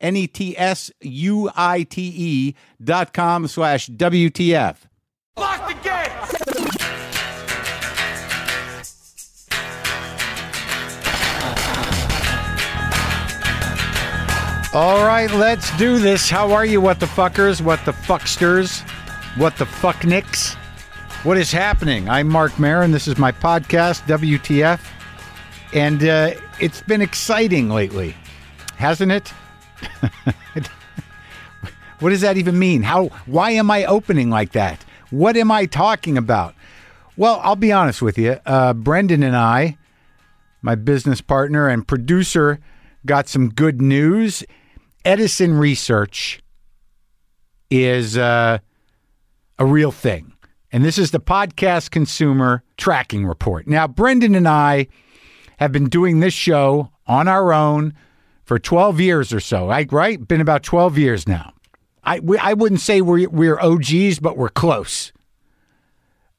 N E T S U I T E dot com slash WTF. Lock the gate! All right, let's do this. How are you, what the fuckers, what the fucksters, what the fucknicks? What is happening? I'm Marc Maron. This is my podcast, WTF. And uh, it's been exciting lately, hasn't it? what does that even mean? How? Why am I opening like that? What am I talking about? Well, I'll be honest with you. Uh, Brendan and I, my business partner and producer, got some good news. Edison Research is uh, a real thing. And this is the podcast consumer tracking report. Now, Brendan and I have been doing this show on our own for 12 years or so, right? right? Been about 12 years now. I, we, I wouldn't say we're, we're OGs, but we're close.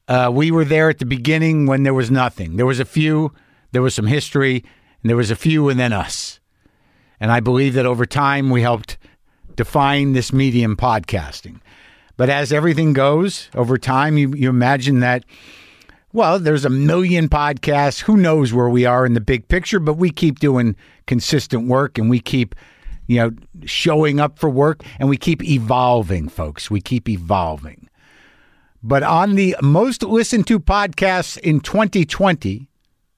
Uh, we were there at the beginning when there was nothing. There was a few, there was some history, and there was a few, and then us. And I believe that over time we helped define this medium podcasting. But as everything goes over time, you, you imagine that, well, there's a million podcasts. Who knows where we are in the big picture, but we keep doing consistent work and we keep, you know, showing up for work and we keep evolving, folks. We keep evolving. But on the most listened to podcasts in 2020,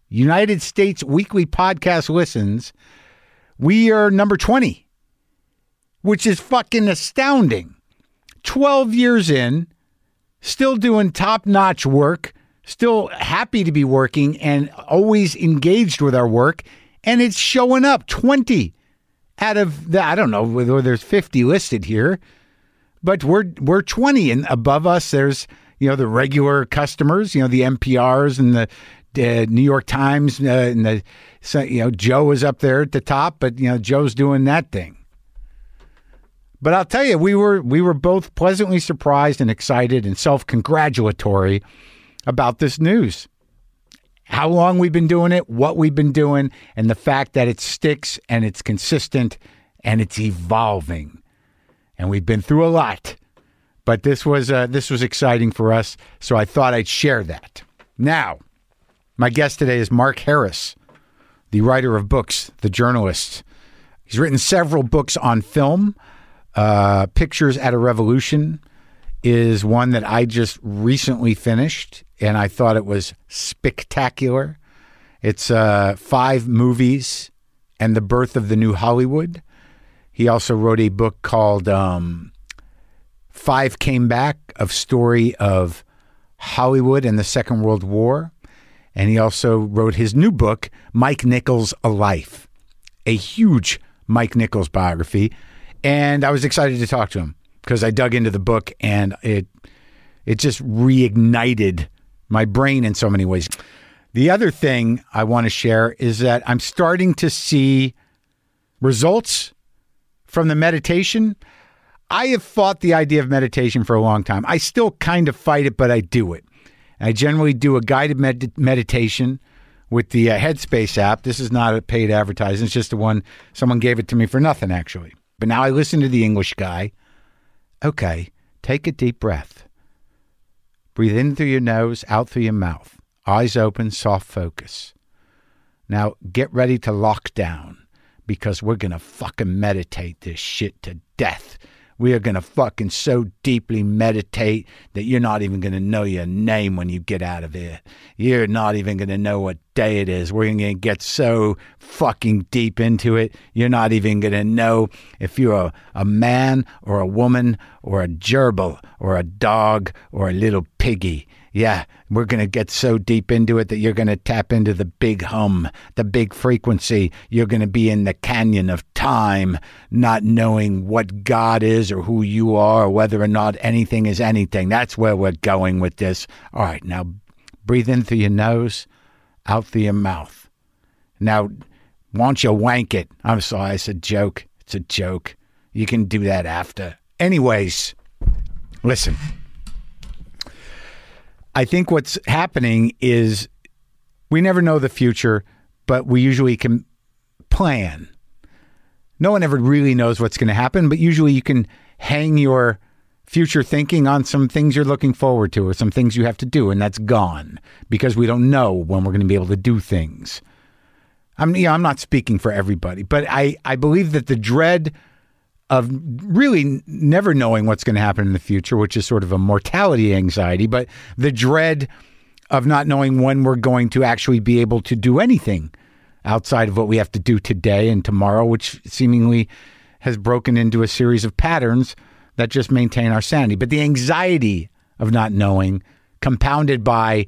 United States weekly podcast listens, we are number 20, which is fucking astounding. 12 years in, still doing top notch work, still happy to be working and always engaged with our work. And it's showing up 20 out of the, I don't know whether there's 50 listed here, but we're, we're 20 and above us, there's, you know, the regular customers, you know, the NPRs and the, the New York Times uh, and the, you know, Joe is up there at the top, but you know, Joe's doing that thing. But I'll tell you, we were we were both pleasantly surprised and excited and self congratulatory about this news. How long we've been doing it, what we've been doing, and the fact that it sticks and it's consistent and it's evolving. And we've been through a lot, but this was uh, this was exciting for us, so I thought I'd share that. Now, my guest today is Mark Harris, the writer of books, the journalist. He's written several books on film. Uh, Pictures at a Revolution is one that I just recently finished, and I thought it was spectacular. It's uh, five movies and the birth of the new Hollywood. He also wrote a book called um, Five Came Back, of story of Hollywood and the Second World War. And he also wrote his new book, Mike Nichols, A Life, a huge Mike Nichols biography. And I was excited to talk to him because I dug into the book and it it just reignited my brain in so many ways. The other thing I want to share is that I'm starting to see results from the meditation. I have fought the idea of meditation for a long time. I still kind of fight it, but I do it. I generally do a guided med- meditation with the uh, Headspace app. This is not a paid advertisement, it's just the one someone gave it to me for nothing, actually. But now I listen to the English guy. Okay, take a deep breath. Breathe in through your nose, out through your mouth. Eyes open, soft focus. Now get ready to lock down because we're going to fucking meditate this shit to death. We are going to fucking so deeply meditate that you're not even going to know your name when you get out of here. You're not even going to know what day it is. We're going to get so fucking deep into it. You're not even going to know if you're a, a man or a woman or a gerbil or a dog or a little piggy. Yeah, we're going to get so deep into it that you're going to tap into the big hum, the big frequency. You're going to be in the canyon of time, not knowing what God is or who you are or whether or not anything is anything. That's where we're going with this. All right, now breathe in through your nose, out through your mouth. Now, why don't you wank it? I'm sorry, it's a joke. It's a joke. You can do that after. Anyways, listen. I think what's happening is we never know the future, but we usually can plan. No one ever really knows what's going to happen, but usually you can hang your future thinking on some things you're looking forward to or some things you have to do, and that's gone because we don't know when we're going to be able to do things. I'm, you know, I'm not speaking for everybody, but I, I believe that the dread of really never knowing what's going to happen in the future, which is sort of a mortality anxiety, but the dread of not knowing when we're going to actually be able to do anything outside of what we have to do today and tomorrow, which seemingly has broken into a series of patterns that just maintain our sanity. But the anxiety of not knowing, compounded by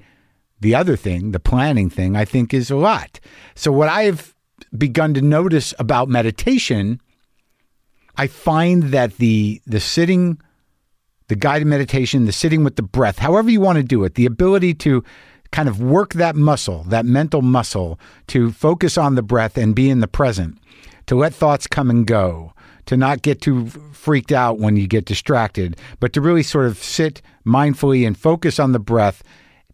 the other thing, the planning thing, I think is a lot. So, what I've begun to notice about meditation I find that the the sitting, the guided meditation, the sitting with the breath, however you want to do it, the ability to kind of work that muscle, that mental muscle, to focus on the breath and be in the present, to let thoughts come and go, to not get too freaked out when you get distracted, but to really sort of sit mindfully and focus on the breath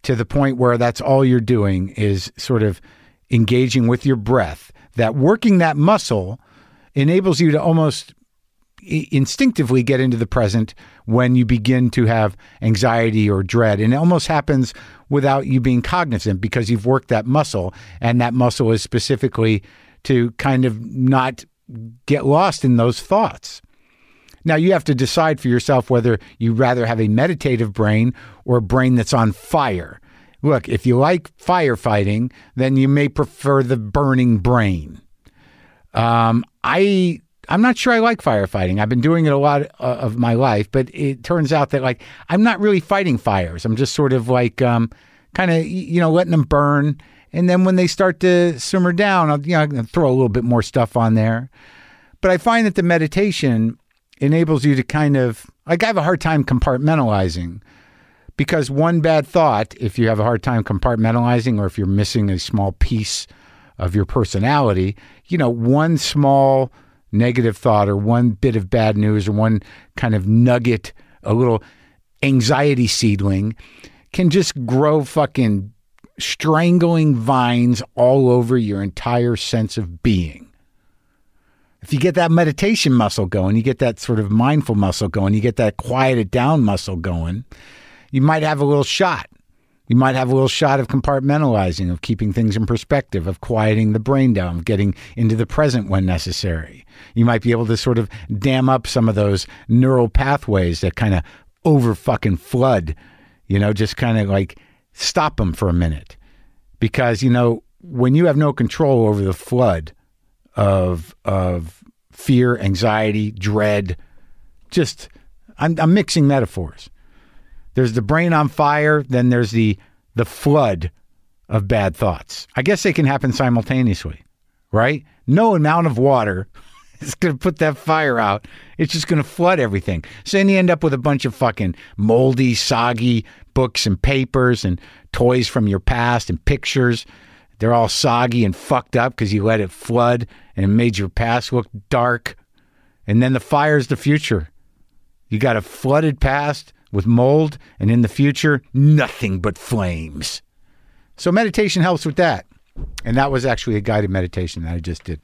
to the point where that's all you're doing is sort of engaging with your breath. That working that muscle enables you to almost instinctively get into the present when you begin to have anxiety or dread. And it almost happens without you being cognizant because you've worked that muscle, and that muscle is specifically to kind of not get lost in those thoughts. Now, you have to decide for yourself whether you rather have a meditative brain or a brain that's on fire. Look, if you like firefighting, then you may prefer the burning brain. Um, I I'm not sure I like firefighting. I've been doing it a lot uh, of my life, but it turns out that like I'm not really fighting fires. I'm just sort of like um, kind of you know letting them burn, and then when they start to simmer down, I'll you know throw a little bit more stuff on there. But I find that the meditation enables you to kind of like I have a hard time compartmentalizing because one bad thought, if you have a hard time compartmentalizing, or if you're missing a small piece of your personality, you know, one small negative thought or one bit of bad news or one kind of nugget, a little anxiety seedling can just grow fucking strangling vines all over your entire sense of being. If you get that meditation muscle going, you get that sort of mindful muscle going, you get that quieted down muscle going, you might have a little shot. You might have a little shot of compartmentalizing, of keeping things in perspective, of quieting the brain down, of getting into the present when necessary. You might be able to sort of dam up some of those neural pathways that kind of over fucking flood, you know, just kind of like stop them for a minute. Because, you know, when you have no control over the flood of, of fear, anxiety, dread, just, I'm, I'm mixing metaphors. There's the brain on fire, then there's the the flood of bad thoughts. I guess they can happen simultaneously, right? No amount of water is going to put that fire out. It's just going to flood everything. So then you end up with a bunch of fucking moldy, soggy books and papers and toys from your past and pictures. They're all soggy and fucked up because you let it flood and it made your past look dark. And then the fire's the future. You got a flooded past with mold, and in the future, nothing but flames. So, meditation helps with that. And that was actually a guided meditation that I just did.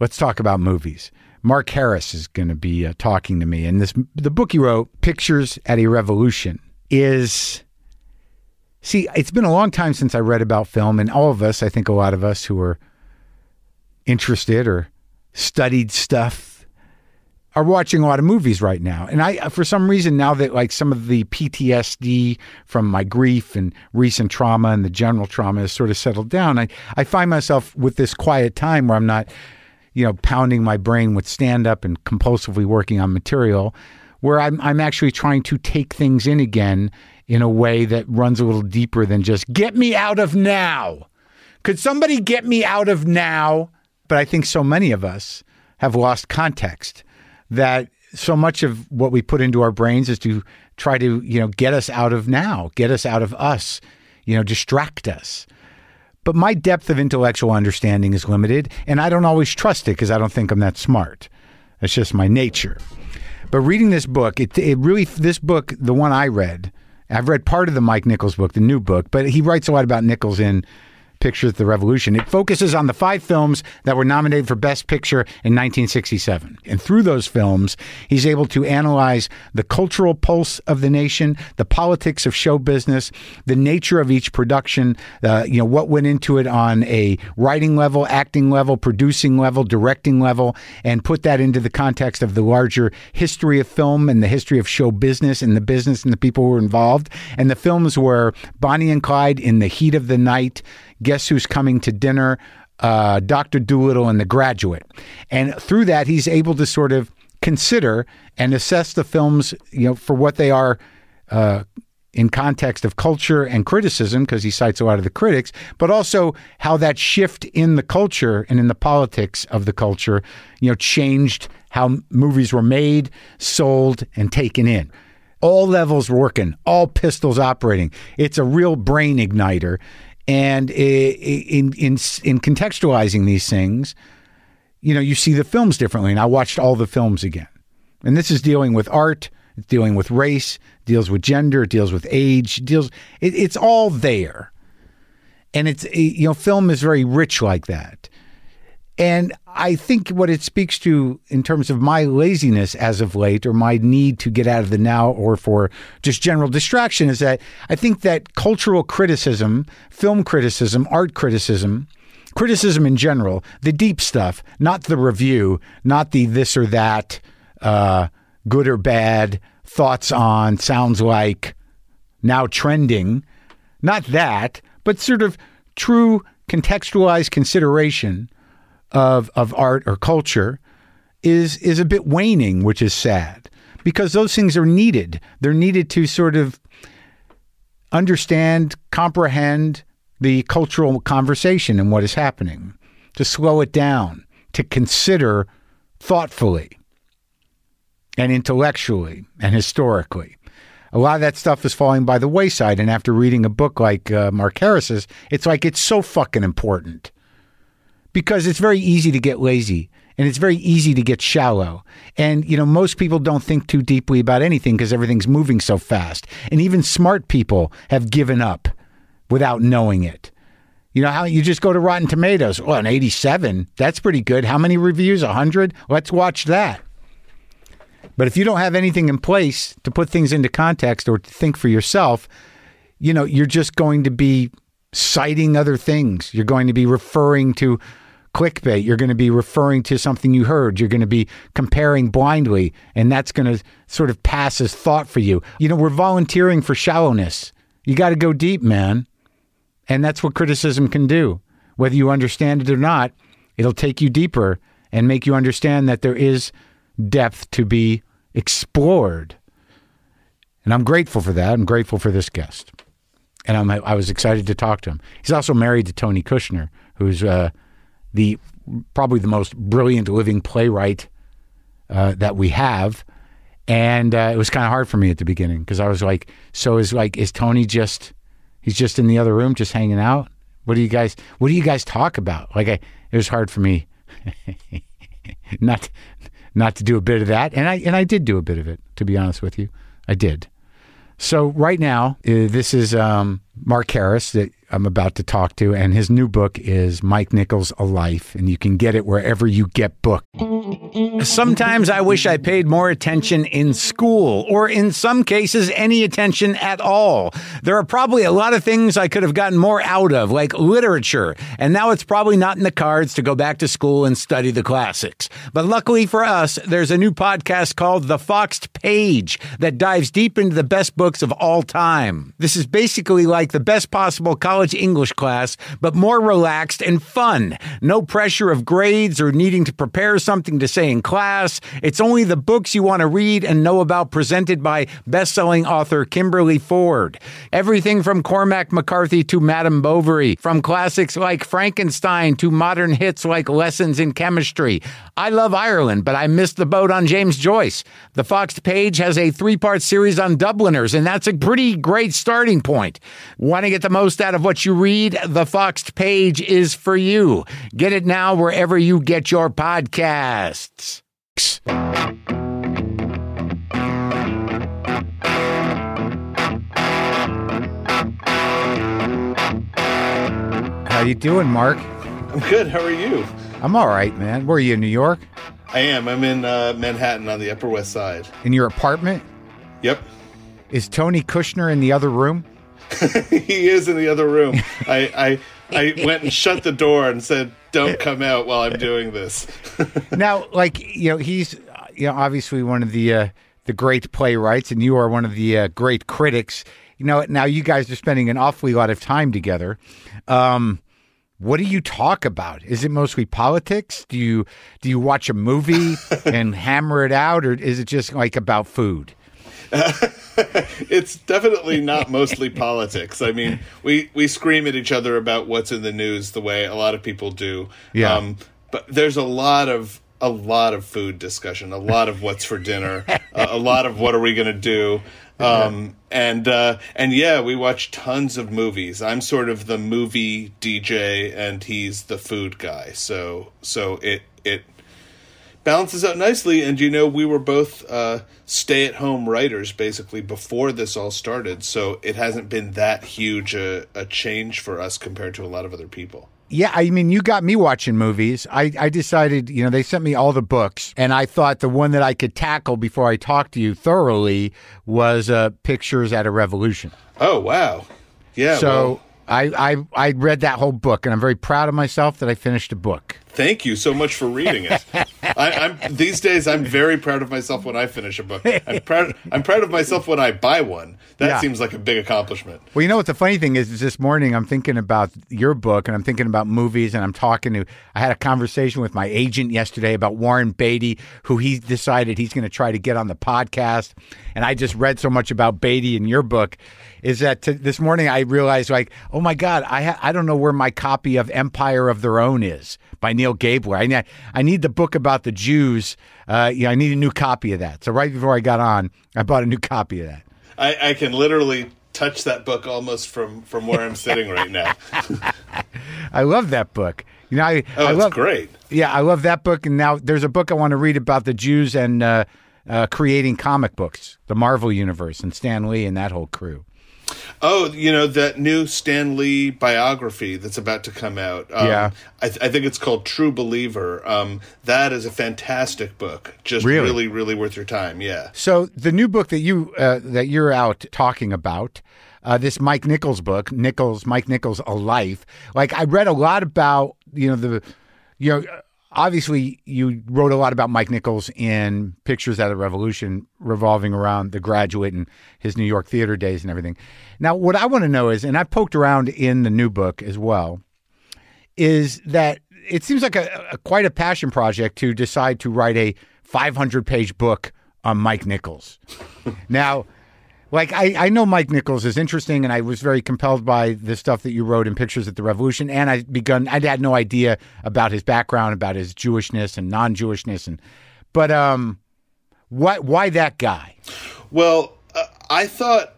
Let's talk about movies. Mark Harris is going to be uh, talking to me, and this the book he wrote, "Pictures at a Revolution," is. See, it's been a long time since I read about film, and all of us, I think a lot of us who are interested or studied stuff are watching a lot of movies right now. And I, for some reason, now that like some of the PTSD from my grief and recent trauma and the general trauma has sort of settled down, I, I find myself with this quiet time where I'm not, you know, pounding my brain with stand up and compulsively working on material, where I'm, I'm actually trying to take things in again in a way that runs a little deeper than just get me out of now. Could somebody get me out of now? But I think so many of us have lost context that so much of what we put into our brains is to try to, you know, get us out of now, get us out of us, you know, distract us. But my depth of intellectual understanding is limited, and I don't always trust it because I don't think I'm that smart. That's just my nature. But reading this book, it, it really, this book, the one I read, I've read part of the Mike Nichols book, the new book, but he writes a lot about Nichols in Pictures of the Revolution. It focuses on the five films that were nominated for Best Picture in 1967. And through those films, he's able to analyze the cultural pulse of the nation, the politics of show business, the nature of each production, uh, you know, what went into it on a writing level, acting level, producing level, directing level, and put that into the context of the larger history of film and the history of show business and the business and the people who were involved. And the films were Bonnie and Clyde in the heat of the night, Guess Who's Coming to Dinner, uh, Dr. Dolittle, and The Graduate. And through that, he's able to sort of consider and assess the films, you know, for what they are. Uh, in context of culture and criticism, because he cites a lot of the critics, but also how that shift in the culture and in the politics of the culture, you know, changed how movies were made, sold, and taken in. All levels working, all pistols operating. It's a real brain igniter. And in in in contextualizing these things, you know, you see the films differently. And I watched all the films again. And this is dealing with art, it's dealing with race, deals with gender, deals with age, deals. It, it's all there, and it's you know, film is very rich like that. And I think what it speaks to in terms of my laziness as of late or my need to get out of the now or for just general distraction is that I think that cultural criticism, film criticism, art criticism, criticism in general, the deep stuff, not the review, not the this or that, uh, good or bad, thoughts on, sounds like, now trending, not that, but sort of true contextualized consideration of of art or culture is is a bit waning, which is sad because those things are needed. They're needed to sort of understand, comprehend the cultural conversation and what is happening, to slow it down, to consider thoughtfully and intellectually and historically. A lot of that stuff is falling by the wayside. And after reading a book like uh, Mark Harris's, it's like it's so fucking important because it's very easy to get lazy and it's very easy to get shallow. And, you know, most people don't think too deeply about anything because everything's moving so fast. And even smart people have given up without knowing it. You know how you just go to Rotten Tomatoes? Well, an 87, that's pretty good. How many reviews? 100? Let's watch that. But if you don't have anything in place to put things into context or to think for yourself, you know, you're just going to be citing other things. You're going to be referring to clickbait. You're going to be referring to something you heard. You're going to be comparing blindly, and that's going to sort of pass as thought for you. You know, we're volunteering for shallowness. You got to go deep, man. And that's what criticism can do. Whether you understand it or not, it'll take you deeper and make you understand that there is depth to be explored. And I'm grateful for that. I'm grateful for this guest and I'm, I was excited to talk to him. He's also married to Tony Kushner, who's uh, the probably the most brilliant living playwright uh, that we have. And uh, it was kind of hard for me at the beginning because I was like, "So is like is Tony just he's just in the other room just hanging out? What do you guys What do you guys talk about?" Like, I, it was hard for me not not to do a bit of that, and I and I did do a bit of it. To be honest with you, I did. So right now, uh, this is um, Mark Harris, that I'm about to talk to, and his new book is Mike Nichols A Life, and you can get it wherever you get books. Sometimes I wish I paid more attention in school, or in some cases, any attention at all. There are probably a lot of things I could have gotten more out of, like literature, and now it's probably not in the cards to go back to school and study the classics. But luckily for us, there's a new podcast called The Foxed Page that dives deep into the best books of all time. This is basically like the best possible college English class, but more relaxed and fun. No pressure of grades or needing to prepare something to say in class. It's only the books you want to read and know about presented by best-selling author Kimberly Ford. Everything from Cormac McCarthy to Madame Bovary, from classics like Frankenstein to modern hits like Lessons in Chemistry. I love Ireland, but I missed the boat on James Joyce. The Foxed Page has a three-part series on Dubliners, and that's a pretty great starting point. Want to get the most out of what you read? The Foxed Page is for you. Get it now wherever you get your podcasts. How you doing, Mark? I'm good. How are you? I'm all right, man. Where are you in New York? I am. I'm in uh, Manhattan on the Upper West Side. In your apartment? Yep. Is Tony Kushner in the other room? he is in the other room. I, I I went and shut the door and said, "Don't come out while I'm doing this." now, like you know, he's you know obviously one of the uh, the great playwrights, and you are one of the uh, great critics. You know, now you guys are spending an awfully lot of time together. Um, what do you talk about? Is it mostly politics? Do you do you watch a movie and hammer it out, or is it just like about food? it's definitely not mostly politics. I mean, we we scream at each other about what's in the news the way a lot of people do. Yeah. Um, but there's a lot of a lot of food discussion, a lot of what's for dinner, uh, a lot of what are we going to do. Um, and uh, and yeah, we watch tons of movies. I'm sort of the movie DJ, and he's the food guy. So so it it balances out nicely. And you know, we were both uh, stay at home writers basically before this all started, so it hasn't been that huge a, a change for us compared to a lot of other people. Yeah, I mean, you got me watching movies. I, I decided, you know, they sent me all the books, and I thought the one that I could tackle before I talked to you thoroughly was uh, Pictures at a Revolution. Oh, wow. Yeah. So well, I, I, I read that whole book, and I'm very proud of myself that I finished a book. Thank you so much for reading it. I, am these days. I'm very proud of myself when I finish a book. I'm proud. I'm proud of myself when I buy one. That Yeah. seems like a big accomplishment. Well, you know what the funny thing is, is this morning I'm thinking about your book and I'm thinking about movies and I'm talking to I had a conversation with my agent yesterday about Warren Beatty, who he decided he's going to try to get on the podcast. And I just read so much about Beatty in your book is that t- this morning I realized like, oh my God, I ha- I don't know where my copy of Empire of Their Own is by Neal Gabler. I need I need the book about the Jews. Uh, yeah, I need a new copy of that. So right before I got on, I bought a new copy of that. I, I can literally touch that book almost from from where I'm sitting right now. I love that book. You know, I, Oh, I it's love, great. Yeah, I love that book. And now there's a book I want to read about the Jews and uh, uh, creating comic books, the Marvel universe, and Stan Lee and that whole crew. Oh, you know that new Stan Lee biography that's about to come out. Um, Yeah. I, th- I think it's called True Believer. Um, that is a fantastic book. Just Really? really, really worth your time. Yeah. So the new book that you uh, that you're out talking about, uh, this Mike Nichols book, Nichols, Mike Nichols, A Life. Like I read a lot about you know the, you know. Obviously, you wrote a lot about Mike Nichols in Pictures at a Revolution, revolving around the graduate and his New York theater days and everything. Now, what I want to know is, and I've poked around in the new book as well, is that it seems like a, a quite a passion project to decide to write a 500 page book on Mike Nichols. now, like I, I know Mike Nichols is interesting, and I was very compelled by the stuff that you wrote in Pictures at the Revolution, and I begun I had no idea about his background, about his Jewishness and non-Jewishness, and but um, what why that guy? Well, uh, I thought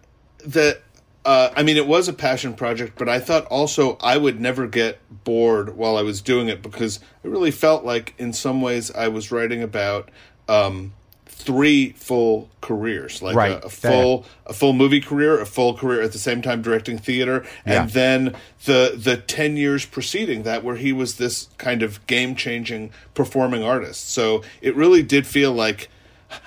that. Uh, I mean, it was a passion project, but I thought also I would never get bored while I was doing it because I really felt like, in some ways, I was writing about um, three full careers, like Right. a, a full a full movie career, a full career at the same time directing theater, and Yeah. then the the ten years preceding that, where he was this kind of game changing performing artist. So it really did feel like.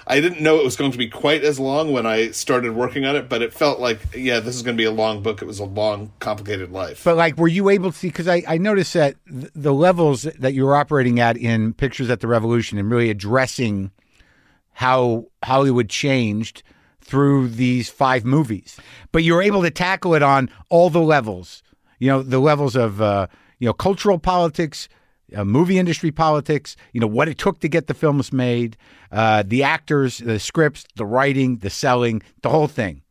I didn't know it was going to be quite as long when I started working on it, but it felt like, yeah, this is going to be a long book. It was a long, complicated life. But like, were you able to see? Because I, I noticed that the levels that you were operating at in Pictures at the Revolution and really addressing how Hollywood changed through these five movies. But you were able to tackle it on all the levels. You know, the levels of uh, you know cultural politics, uh, movie industry politics. You know what it took to get the films made, uh, the actors, the scripts, the writing, the selling, the whole thing.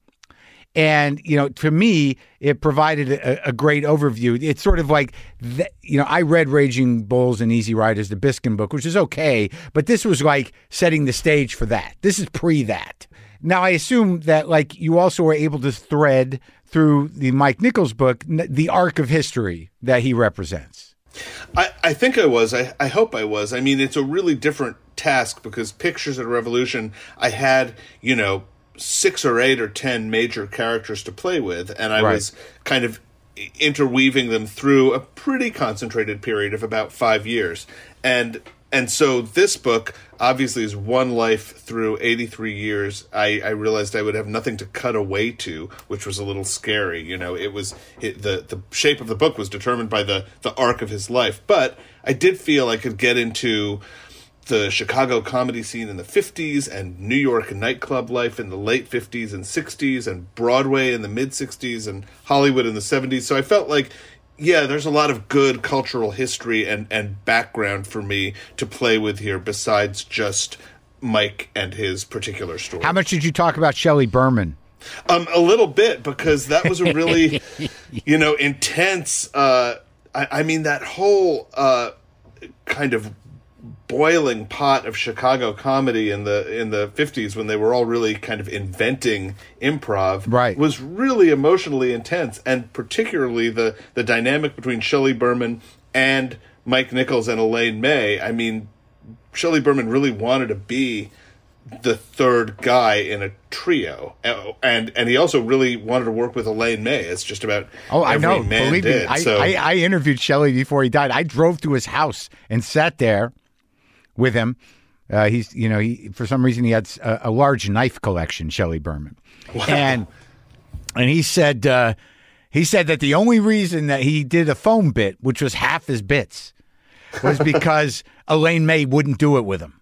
And you know, to me, it provided a, a great overview. It's sort of like, the, you know, I read Raging Bulls and Easy Riders, the Biskind book, which is okay, but this was like setting the stage for that. This is pre that. Now, I assume that like you also were able to thread through the Mike Nichols book the arc of history that he represents. I, I think I was. I, I hope I was. I mean, it's a really different task because Pictures of Revolution, I had, you know, six or eight or ten major characters to play with, and I Right. was kind of interweaving them through a pretty concentrated period of about five years. And and so this book obviously is one life through 83 years. I, I realized I would have nothing to cut away to, which was a little scary. You know, it was it, the the shape of the book was determined by the the arc of his life. But I did feel I could get into the Chicago comedy scene in the 50s and New York nightclub life in the late 50s and 60s and Broadway in the mid 60s and Hollywood in the 70s. So I felt like yeah, there's a lot of good cultural history and and background for me to play with here besides just Mike and his particular story. How much did you talk about Shelley Berman? Um, a little bit because that was a really, you know, intense. Uh, I, I mean, that whole uh, kind of boiling pot of Chicago comedy in the in the fifties when they were all really kind of inventing improv, Right. was really emotionally intense, and particularly the the dynamic between Shelley Berman and Mike Nichols and Elaine May. I mean, Shelley Berman really wanted to be the third guy in a trio, Uh, and and he also really wanted to work with Elaine May. It's just about Oh, I know. Believe did. me, I, so I, I interviewed Shelley before he died. I drove to his house and sat there with him. Uh, he's, you know, he for some reason he had a, a large knife collection. Shelley Berman, and and he said uh, he said that the only reason that he did a foam bit, which was half his bits, was because Elaine May wouldn't do it with him.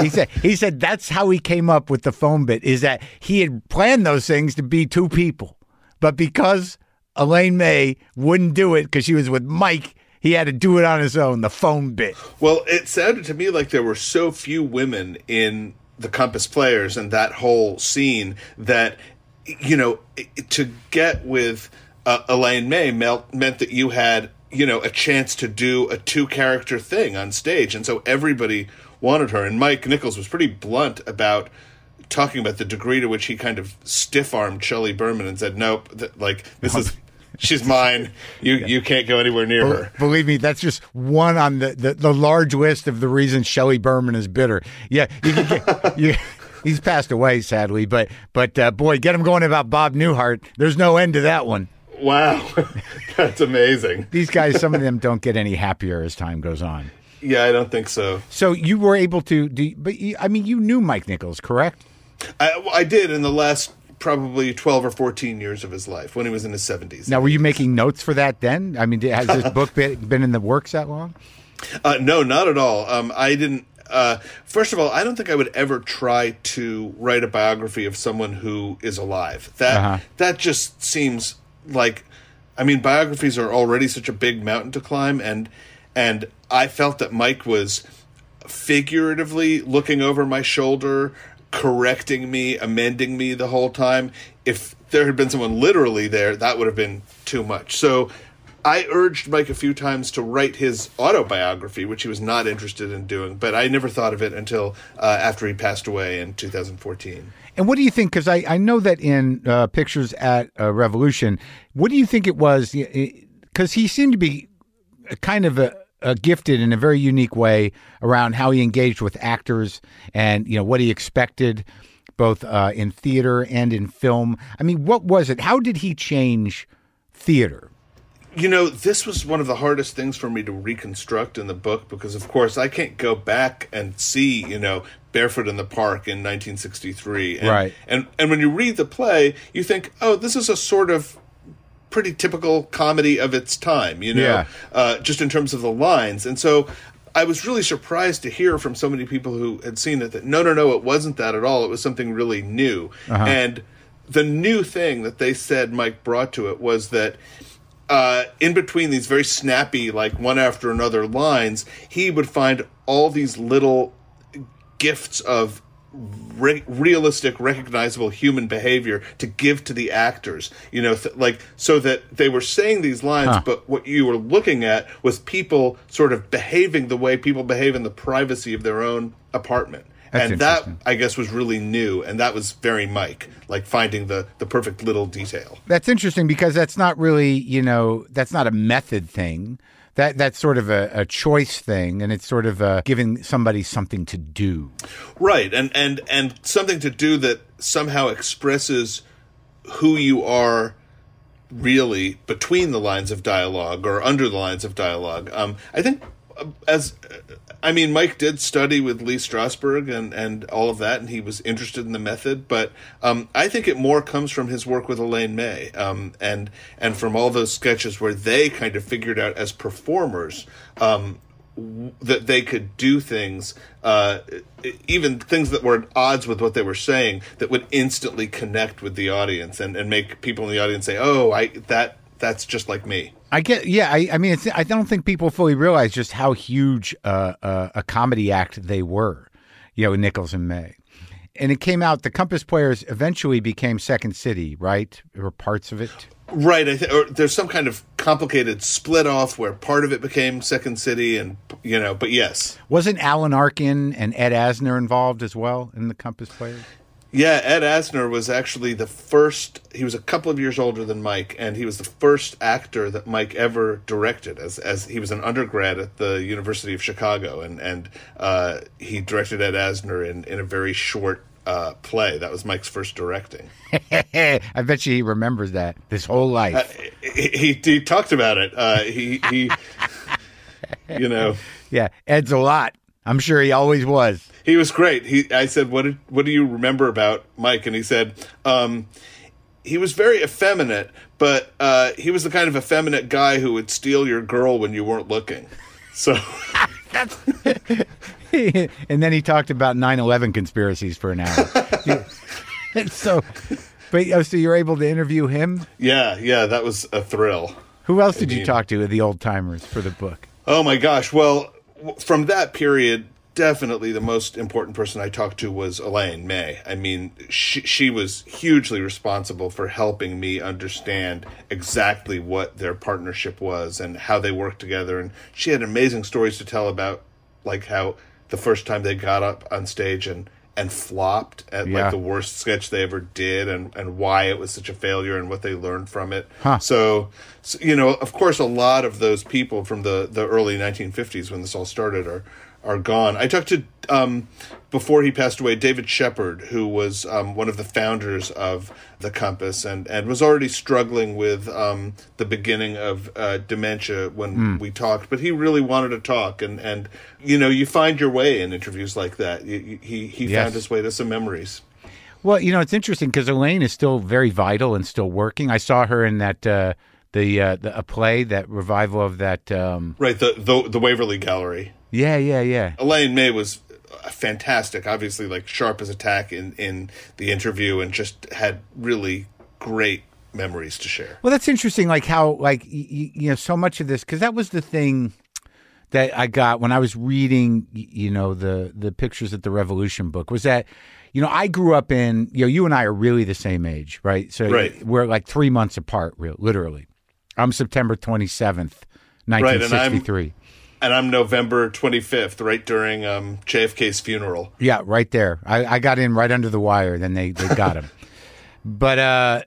He said he said that's how he came up with the phone bit is that he had planned those things to be two people, but because Elaine May wouldn't do it because she was with Mike, he had to do it on his own. The phone bit. Well, it sounded to me like there were so few women in the Compass Players and that whole scene that, you know, to get with uh, Elaine May meant that you had, you know, a chance to do a two character thing on stage. And so everybody wanted her. And Mike Nichols was pretty blunt about talking about the degree to which he kind of stiff armed Shelley Berman and said, nope, th- like, this is. She's mine. You you can't go anywhere near her. Believe me, that's just one on the, the, the large list of the reasons Shelley Berman is bitter. Yeah, you, can get- you, he's passed away sadly, but but uh, boy, get him going about Bob Newhart. There's no end to that one. Wow, that's amazing. These guys, some of them don't get any happier as time goes on. Yeah, I don't think so. So you were able to do, but you, I mean, you knew Mike Nichols, correct? I, I did in the last probably 12 or 14 years of his life when he was in his 70s. Now, were you making notes for that then? I mean, has this book been, been in the works that long? Uh, no, not at all. Um, I didn't. Uh, first of all, I don't think I would ever try to write a biography of someone who is alive. That Uh-huh. that just seems like, I mean, biographies are already such a big mountain to climb, and and I felt that Mike was figuratively looking over my shoulder, correcting me, amending me the whole time. If there had been someone literally there, that would have been too much. So I urged Mike a few times to write his autobiography, which he was not interested in doing, but I never thought of it until uh, after he passed away in 2014. And what do you think? Because I, I know that in uh, Pictures at uh, Revolution, what do you think it was? Because he seemed to be kind of a, uh, gifted in a very unique way around how he engaged with actors and you know what he expected, both uh, in theater and in film. I mean, what was it? How did he change theater? You know, this was one of the hardest things for me to reconstruct in the book because, of course, I can't go back and see, you know, Barefoot in the Park in 1963. And, Right. And and when you read the play, you think, oh, this is a sort of pretty typical comedy of its time, you know, Yeah. uh, just in terms of the lines. And so I was really surprised to hear from so many people who had seen it that no, no, no, it wasn't that at all. It was something really new. And the new thing that they said Mike brought to it was that uh, in between these very snappy, like one after another lines, he would find all these little gifts of re- realistic, recognizable human behavior to give to the actors. You know, th- like so that they were saying these lines, but what you were looking at was people sort of behaving the way people behave in the privacy of their own apartment. That's and that. I guess, was really new, and that was very Mike, like finding the the perfect little detail. That's interesting because that's not really, you know, that's not a method thing. That that's sort of a, a choice thing, and it's sort of uh, giving somebody something to do. right and and and something to do that somehow expresses who you are really between the lines of dialogue or under the lines of dialogue um i think uh, as i mean mike did study with lee strasberg and and all of that and he was interested in the method but um i think it more comes from his work with elaine may um and and from all those sketches where they kind of figured out as performers um that they could do things, uh, even things that were at odds with what they were saying, that would instantly connect with the audience and, and make people in the audience say, "Oh, I that that's just like me." I get, yeah. I, I mean, it's, I don't think people fully realize just how huge uh, uh, a comedy act they were, you know, Nichols and May. And it came out. The Compass Players eventually became Second City, right, or parts of it. Right. I th- or there's some kind of complicated split off where part of it became Second City, and you know, but yes, Wasn't Alan Arkin and Ed Asner involved as well in the Compass Players? Yeah, Ed Asner was actually the first. He was a couple of years older than Mike, and he was the first actor that Mike ever directed. As as he was an undergrad at the University of Chicago, and and uh, he directed Ed Asner in in a very short uh, play. That was Mike's first directing. I bet you he remembers that this whole life. He he, he talked about it. Uh, he he, you know. yeah, Ed's a lot. I'm sure he always was. He was great. He, I said, "What did, what do you remember about Mike?" And he said, um, "He was very effeminate, but uh, he was the kind of effeminate guy who would steal your girl when you weren't looking." So, and then he talked about 9/11 conspiracies for an hour. so, but oh, so you're able to interview him. yeah, yeah, that was a thrill. Who else did you mean- talk to, the old timers, for the book? Oh my gosh! Well, from that period, definitely the most important person I talked to was Elaine May. I mean, she she was hugely responsible for helping me understand exactly what their partnership was and how they worked together. And she had amazing stories to tell about, like how the first time they got up on stage and and flopped at Yeah. like the worst sketch they ever did and and why it was such a failure and what they learned from it. Huh. So, so, you know, of course, a lot of those people from the, the early 1950s when this all started are are gone. I talked to um, before he passed away, David Shepherd, who was um, one of the founders of the Compass and and was already struggling with um, the beginning of uh, dementia when we talked, but he really wanted to talk and and you know you find your way in interviews like that. You, you, he he Yes. found his way to some memories. Well, you know, it's interesting because Elaine is still very vital and still working. I saw her in that uh, the, uh, the a play, that revival of that. Um, Right, the the, the Waverly Gallery. yeah, yeah, yeah. Elaine May was uh, fantastic. Obviously, like sharp as a tack in in the interview, and just had really great memories to share. Well, that's interesting. Like how, like y- y- you know, so much of this because that was the thing that I got when I was reading, you know, the the pictures at the Revolution book was that, you know, I grew up in, you know, you and I are really the same age, right? So Right. we're like three months apart, real literally. I'm September 27th, and I'm- 1963. And I'm November 25th, right during um, JFK's funeral. Yeah, right there. I, I got in right under the wire. Then they, they got him. but uh,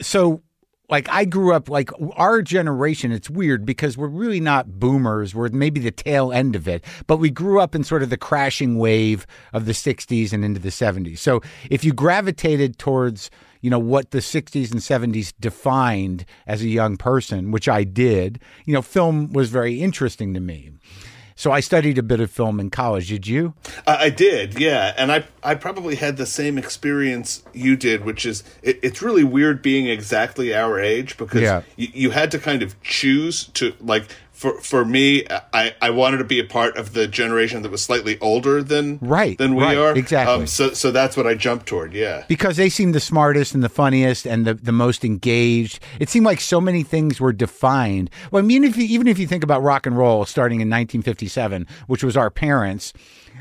so like I grew up like our generation. It's weird because we're really not boomers. We're maybe the tail end of it, but we grew up in sort of the crashing wave of the '60s and into the '70s. So if you gravitated towards you know what the 60s and 70s defined as a young person, which I did, you know, film was very interesting to me. So I studied a bit of film in college. Did you? I, I did, yeah, and I I probably had the same experience you did, which is it, it's really weird being exactly our age because Yeah. you, you had to kind of choose to like for for me I, I wanted to be a part of the generation that was slightly older than Right, than we right, are exactly. um, so so that's what I jumped toward yeah because they seemed the smartest and the funniest and the, the most engaged. It seemed like so many things were defined. Well, I mean, if you, even if you think about rock and roll starting in 1957, which was our parents,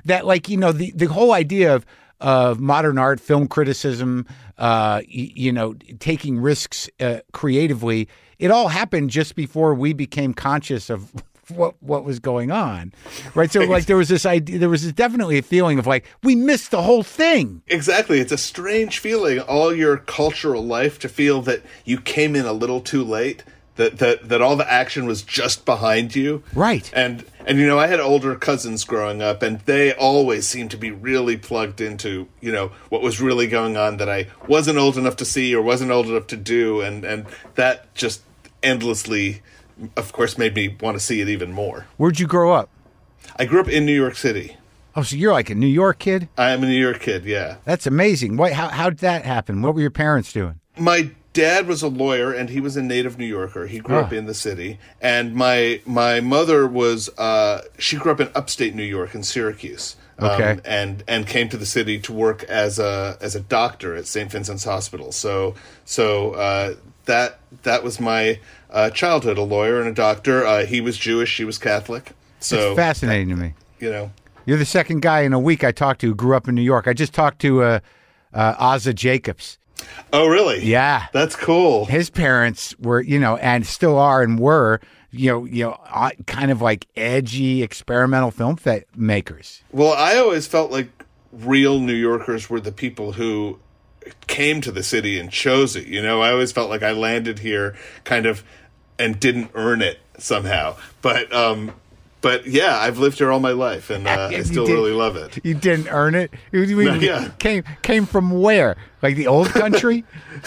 that like you know the the whole idea of of modern art, film criticism, uh, y- you know, taking risks uh, creatively, it all happened just before we became conscious of what what was going on, right? So like there was this idea, there was definitely a feeling of like we missed the whole thing. Exactly. It's a strange feeling all your cultural life to feel that you came in a little too late, that that that all the action was just behind you. Right. And and you know, I had older cousins growing up and they always seemed to be really plugged into, you know, what was really going on that I wasn't old enough to see or wasn't old enough to do and and that just endlessly of course made me want to see it even more. Where'd you grow up? I grew up in New York City. Oh, so you're like a New York kid? I am a New York kid, yeah. That's amazing. What? How? How did that happen? What were your parents doing? my dad was a lawyer and he was a native New Yorker. He grew up Ah. in the city, and my my mother was uh, she grew up in upstate New York in Syracuse. um, Okay. and and came to the city to work as a as a doctor at St. Vincent's Hospital. So so uh, that that was my uh, childhood. A lawyer and a doctor. Uh, he was Jewish. She was Catholic. So it's fascinating to me. you know. You're the second guy in a week I talked to who grew up in New York. I just talked to uh, uh, Ozza Jacobs. Oh, really? Yeah. That's cool. His parents were, you know, and still are and were, you know, you know, uh, kind of like edgy experimental film fa- makers. Well, I always felt like real New Yorkers were the people who came to the city and chose it. You know, I always felt like I landed here kind of and didn't earn it somehow. But um but yeah, I've lived here all my life and uh, I still really love it. You didn't earn it. You- you- No, yeah. Came came from where? Like the old country?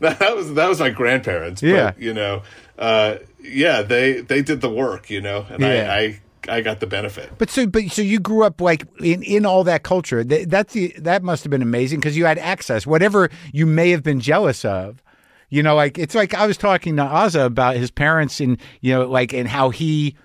that was that was my grandparents, Yeah. but you know, uh yeah, they they did the work, you know, and Yeah. I, I I got the benefit. But so, but so you grew up like in, in all that culture. That, that's the that must have been amazing because you had access. Whatever you may have been jealous of, you know, like it's like I was talking to Ozza about his parents and you know, like and how he,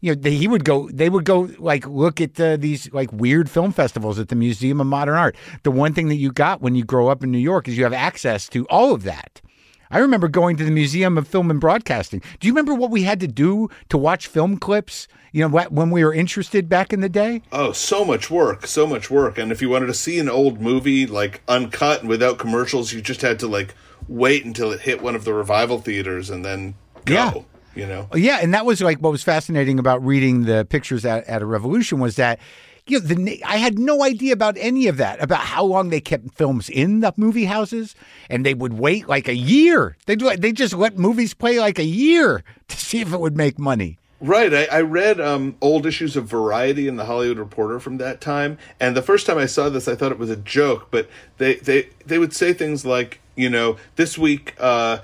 you know, they, he would go. They would go like look at these like weird film festivals at the Museum of Modern Art. The one thing that you got when you grow up in New York is you have access to all of that. I remember going to the Museum of Film and Broadcasting. Do you remember what we had to do to watch film clips? You know, when we were interested back in the day? Oh, so much work, so much work. And if you wanted to see an old movie like uncut and without commercials, you just had to like wait until it hit one of the revival theaters and then go. Yeah. You know? Yeah, and that was like what was fascinating about reading the pictures at, at a revolution was that you know the I had no idea about any of that about how long they kept films in the movie houses and they would wait like a year. They do they just let movies play like a year to see if it would make money. Right. I, I read um, old issues of Variety and the Hollywood Reporter from that time, and the first time I saw this, I thought it was a joke. But they they they would say things like, you know, this week uh,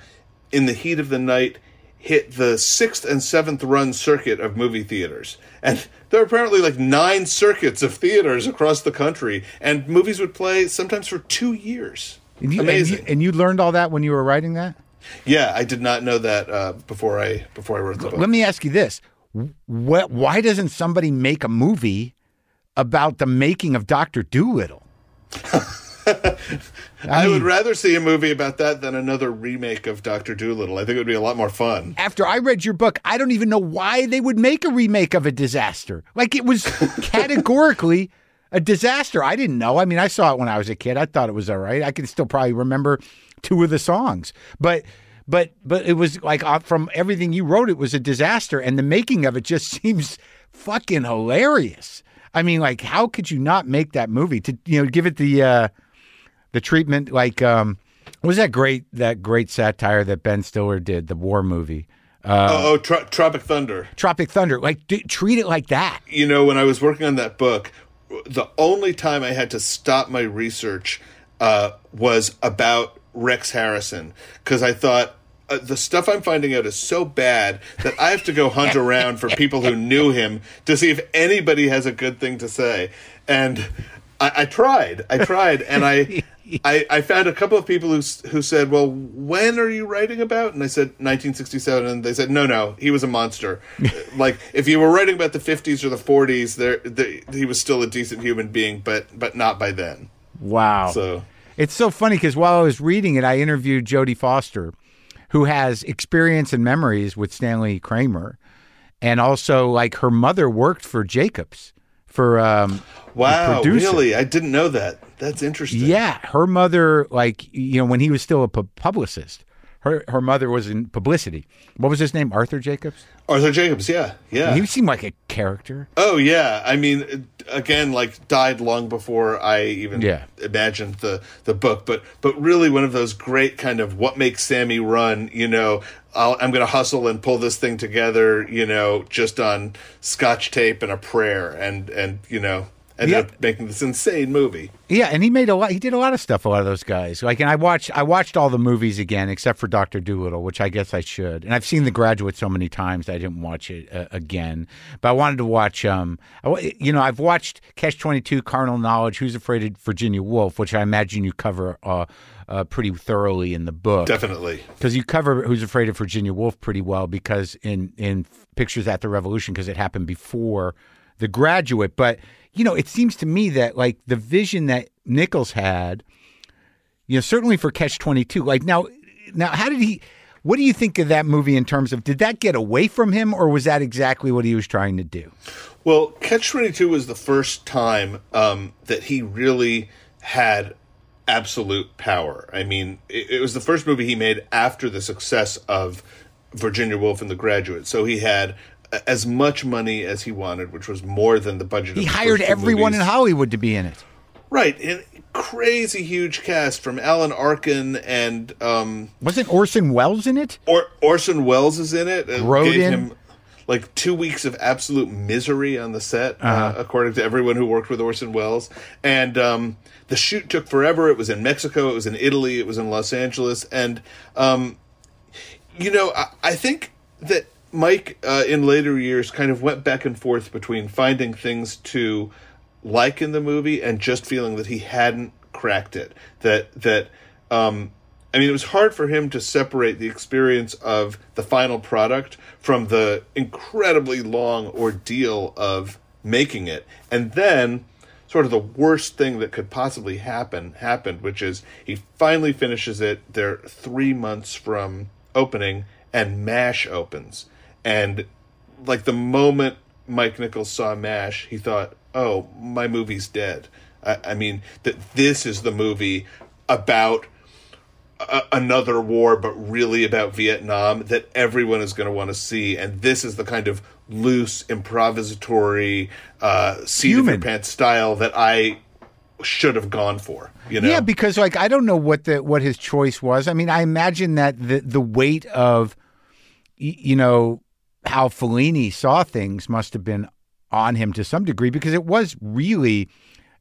in the heat of the night hit the sixth and seventh run circuit of movie theaters, and there are apparently like nine circuits of theaters across the country, and movies would play sometimes for two years. And you, and Amazing. you, and you learned all that when you were writing that? yeah, I did not know that uh, before I before I wrote the book. Let me ask you this. What, why doesn't somebody make a movie about the making of Dr. Dolittle? I would rather see a movie about that than another remake of Doctor Dolittle. I think it would be a lot more fun. after I read your book, I don't even know why they would make a remake of a disaster. Like it was categorically a disaster. I didn't know. I mean, I saw it when I was a kid. I thought it was all right. I can still probably remember two of the songs, but but but it was like uh, from everything you wrote, it was a disaster, and the making of it just seems fucking hilarious. I mean, like, how could you not make that movie to you know give it the uh, the treatment like um, was that great that great satire that Ben Stiller did, the war movie, oh, oh Tro- Tropic Thunder. Tropic Thunder? Like, d- treat it like that. You know, when I was working on that book, the only time I had to stop my research uh, was about Rex Harrison because I thought uh, the stuff I'm finding out is so bad that I have to go hunt around for people who knew him to see if anybody has a good thing to say. And I, I tried, I tried, and I, I, I found a couple of people who who said, "Well, when are you writing about?" And I said 1967, and they said, "No, no, he was a monster. like if you were writing about the 50s or the 40s, there, there he was still a decent human being, but but not by then." Wow. So It's so funny because while I was reading it, I interviewed Jodie Foster, who has experience and memories with Stanley Kramer, and also like her mother worked for Jacobs for um, wow, really, I didn't know that. That's interesting. Yeah, her mother, like you know, when he was still a pu- publicist, her her mother was in publicity. What was his name? Arthur Jacobs. Arthur Jacobs, yeah, yeah. He seemed like a character. Oh yeah, I mean, again, like died long before I even Yeah. imagined the the book, but but really one of those great kind of what makes Sammy run. You know, I'll, I'm going to hustle and pull this thing together. You know, just on scotch tape and a prayer, and and you know, ended Yeah. up making this insane movie. Yeah, and he made a lot. He did a lot of stuff. A lot of those guys. Like, and I watched. I watched all the movies again, except for Doctor Dolittle, which I guess I should. And I've seen The Graduate so many times I didn't watch it uh, again. But I wanted to watch. Um, I you know, I've watched Catch Twenty Two, Carnal Knowledge, Who's Afraid of Virginia Woolf, which I imagine you cover uh, uh, pretty thoroughly in the book. Definitely. because you cover Who's Afraid of Virginia Woolf pretty well because in in Pictures at the Revolution because it happened before The Graduate. But you know, it seems to me that like the vision that Nichols had, you know, certainly for Catch Twenty Two. Like now, now, how did he? What do you think of that movie in terms of did that get away from him or was that exactly what he was trying to do? Well, Catch 22 was the first time um, that he really had absolute power. I mean, it, it was the first movie he made after the success of Virginia Woolf and The Graduate. So he had as much money as he wanted, which was more than the budget. He of the hired everyone in. Hollywood to be in it. Right, and crazy huge cast from Alan Arkin and um, Wasn't Orson Welles in it? or- Orson Welles is in it. and Grodin. Gave him like two weeks of absolute misery on the set, uh according to everyone who worked with Orson Welles. And um, the shoot took forever. It was in Mexico. It was in Italy. It was in Los Angeles. And um, you know, I, I think that Mike uh, in later years kind of went back and forth between finding things to like in the movie and just feeling that he hadn't cracked it. That that um, I mean, it was hard for him to separate the experience of the final product from the incredibly long ordeal of making it, and then sort of the worst thing that could possibly happen happened, which is he finally finishes it. They're three months from opening, and MASH opens. And like the moment Mike Nichols saw MASH, he thought, oh, my movie's dead. I, I mean, that this is the movie about a, another war, but really about Vietnam that everyone is going to want to see. And this is the kind of loose, improvisatory, uh, seat of your Human. pants style that I should have gone for. You know? Yeah, because like I don't know what the what his choice was. I mean, I imagine that the the weight of you know how Fellini saw things must have been on him to some degree because it was really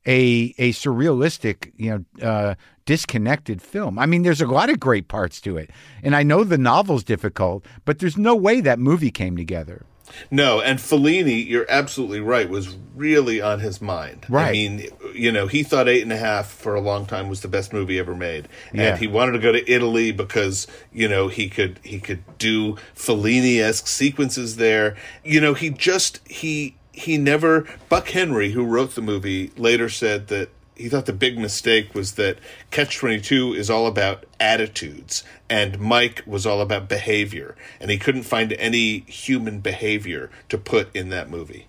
a a surrealistic, you know, uh, disconnected film. I mean, there's a lot of great parts to it, and I know the novel's difficult, but there's no way that movie came together. No, and Fellini, you're absolutely right, was really on his mind. Right. I mean, you know, he thought Eight and a Half for a long time was the best movie ever made, Yeah. and he wanted to go to Italy because you know he could he could do Fellini esque sequences there. You know, he just he he never. Buck Henry, who wrote the movie, later said that he thought the big mistake was that Catch 22 is all about attitudes and Mike was all about behavior and he couldn't find any human behavior to put in that movie.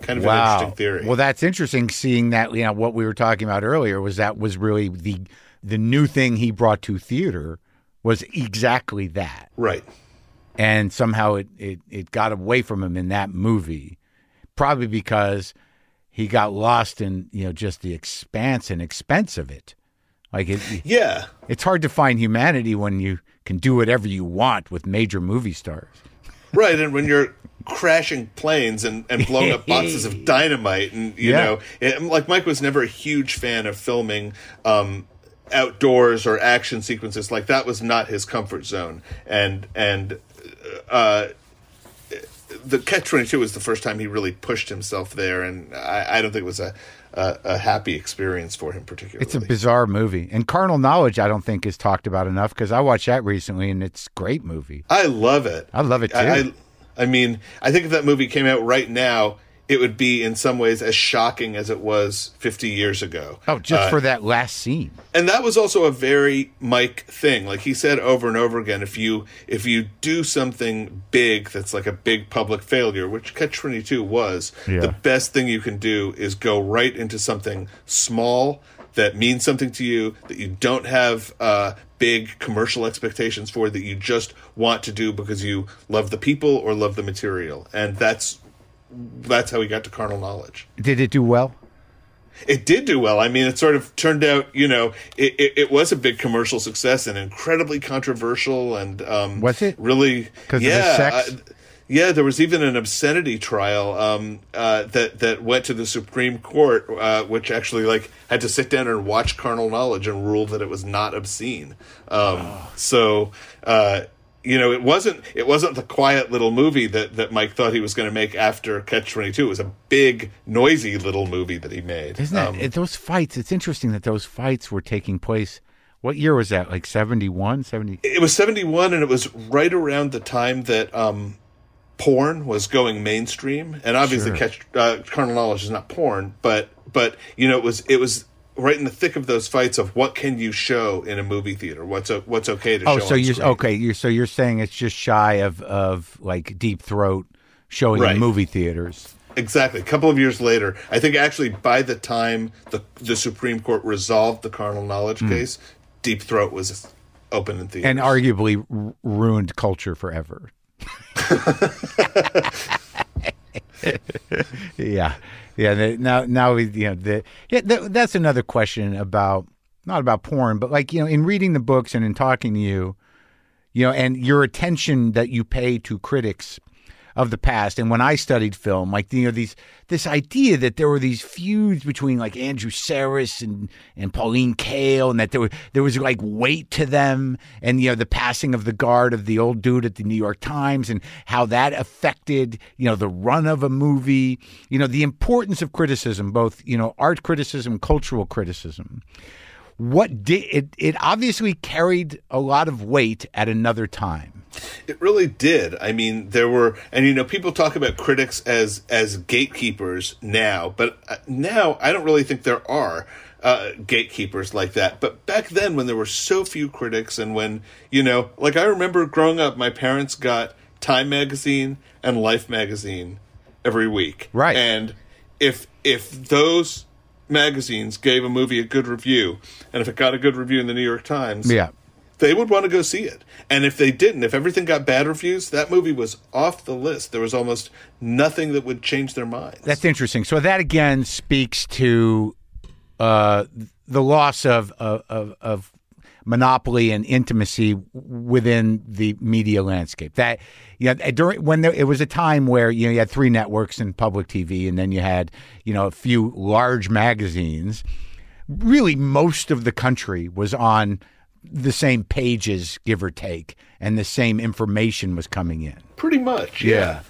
Kind of an interesting theory. Well, that's interesting. Seeing that, you know, what we were talking about earlier was that was really the the new thing he brought to theater was exactly that, right. and somehow it it, it got away from him in that movie, probably because he got lost in you know just the expanse and expense of it. Like it, Yeah. it's hard to find humanity when you can do whatever you want with major movie stars. Right, and when you're crashing planes and, and blowing up boxes of dynamite, and you Yeah. know, it, like Mike was never a huge fan of filming um, outdoors or action sequences. Like that was not his comfort zone, and and uh, the Catch Twenty Two was the first time he really pushed himself there, and I, I don't think it was a, a a happy experience for him particularly. It's a bizarre movie, and Carnal Knowledge I don't think is talked about enough because I watched that recently, and it's a great movie. I love it. I love it, too. I, I, I mean, I think if that movie came out right now, it would be in some ways as shocking as it was 50 years ago. Oh, just Uh, for that last scene. and that was also a very Mike thing. Like he said over and over again, if you if you do something big that's like a big public failure, which Catch Twenty Two was, Yeah. the best thing you can do is go right into something small that means something to you that you don't have uh, big commercial expectations for that you just want to do because you love the people or love the material, and that's that's how he got to carnal knowledge Did it do well? it did do well. I mean, it sort of turned out, you know, it, it, it was a big commercial success and incredibly controversial and um, Was it? really? 'Cause of the yeah, sex? uh, yeah, there was even an obscenity trial um, uh, that that went to the Supreme Court, uh, which actually like had to sit down and watch Carnal Knowledge and rule that it was not obscene. Um, So. Uh, you know, it wasn't it wasn't the quiet little movie that, that Mike thought he was going to make after Catch Twenty Two. It was a big, noisy little movie that he made. Isn't Um, it, those fights? It's interesting that those fights were taking place. What year was that? Like 71, 70? it was 71 and it was right around the time that um, porn was going mainstream and obviously Sure. catch uh, carnal knowledge is not porn but but you know it was it was right in the thick of those fights of what can you show in a movie theater what's o- what's okay to Oh, show Oh, so you're screen. okay. You're so you're saying it's just shy of of like Deep Throat showing Right. in movie theaters. exactly a couple of years later i think actually by the time the the supreme court resolved the carnal knowledge hmm. case deep throat was open in theaters and arguably r- ruined culture forever. yeah, yeah. Now, now we, you know, the, yeah, th- that's another question about not about porn, but like you know, in reading the books and in talking to you, you know, and your attention that you pay to critics of the past. And when I studied film, like you know, these this idea that there were these feuds between like Andrew Sarris and and Pauline Kael, and that there was there was like weight to them, and you know, the passing of the guard of the old dude at the New York Times, and how that affected you know the run of a movie. You know, the importance of criticism, both you know, art criticism, cultural criticism what did it, it obviously carried a lot of weight at another time It really did. I mean, there were, and you know, people talk about critics as as gatekeepers now, but uh, now I don't really think there are uh, gatekeepers like that. But back then, when there were so few critics, and when you know, like I remember growing up, my parents got Time magazine and Life magazine every week, Right. And if if those magazines gave a movie a good review, and if it got a good review in the New York Times, yeah they would want to go see it. And if they didn't, if everything got bad reviews, that movie was off the list. There was almost nothing that would change their minds. that's interesting so that again speaks to uh, the loss of, of, of, monopoly and intimacy within the media landscape that you know during when there, it was a time where you know you had three networks and public TV and then you had you know a few large magazines really most of the country was on the same pages, give or take, and the same information was coming in. Pretty much, yeah. Yeah.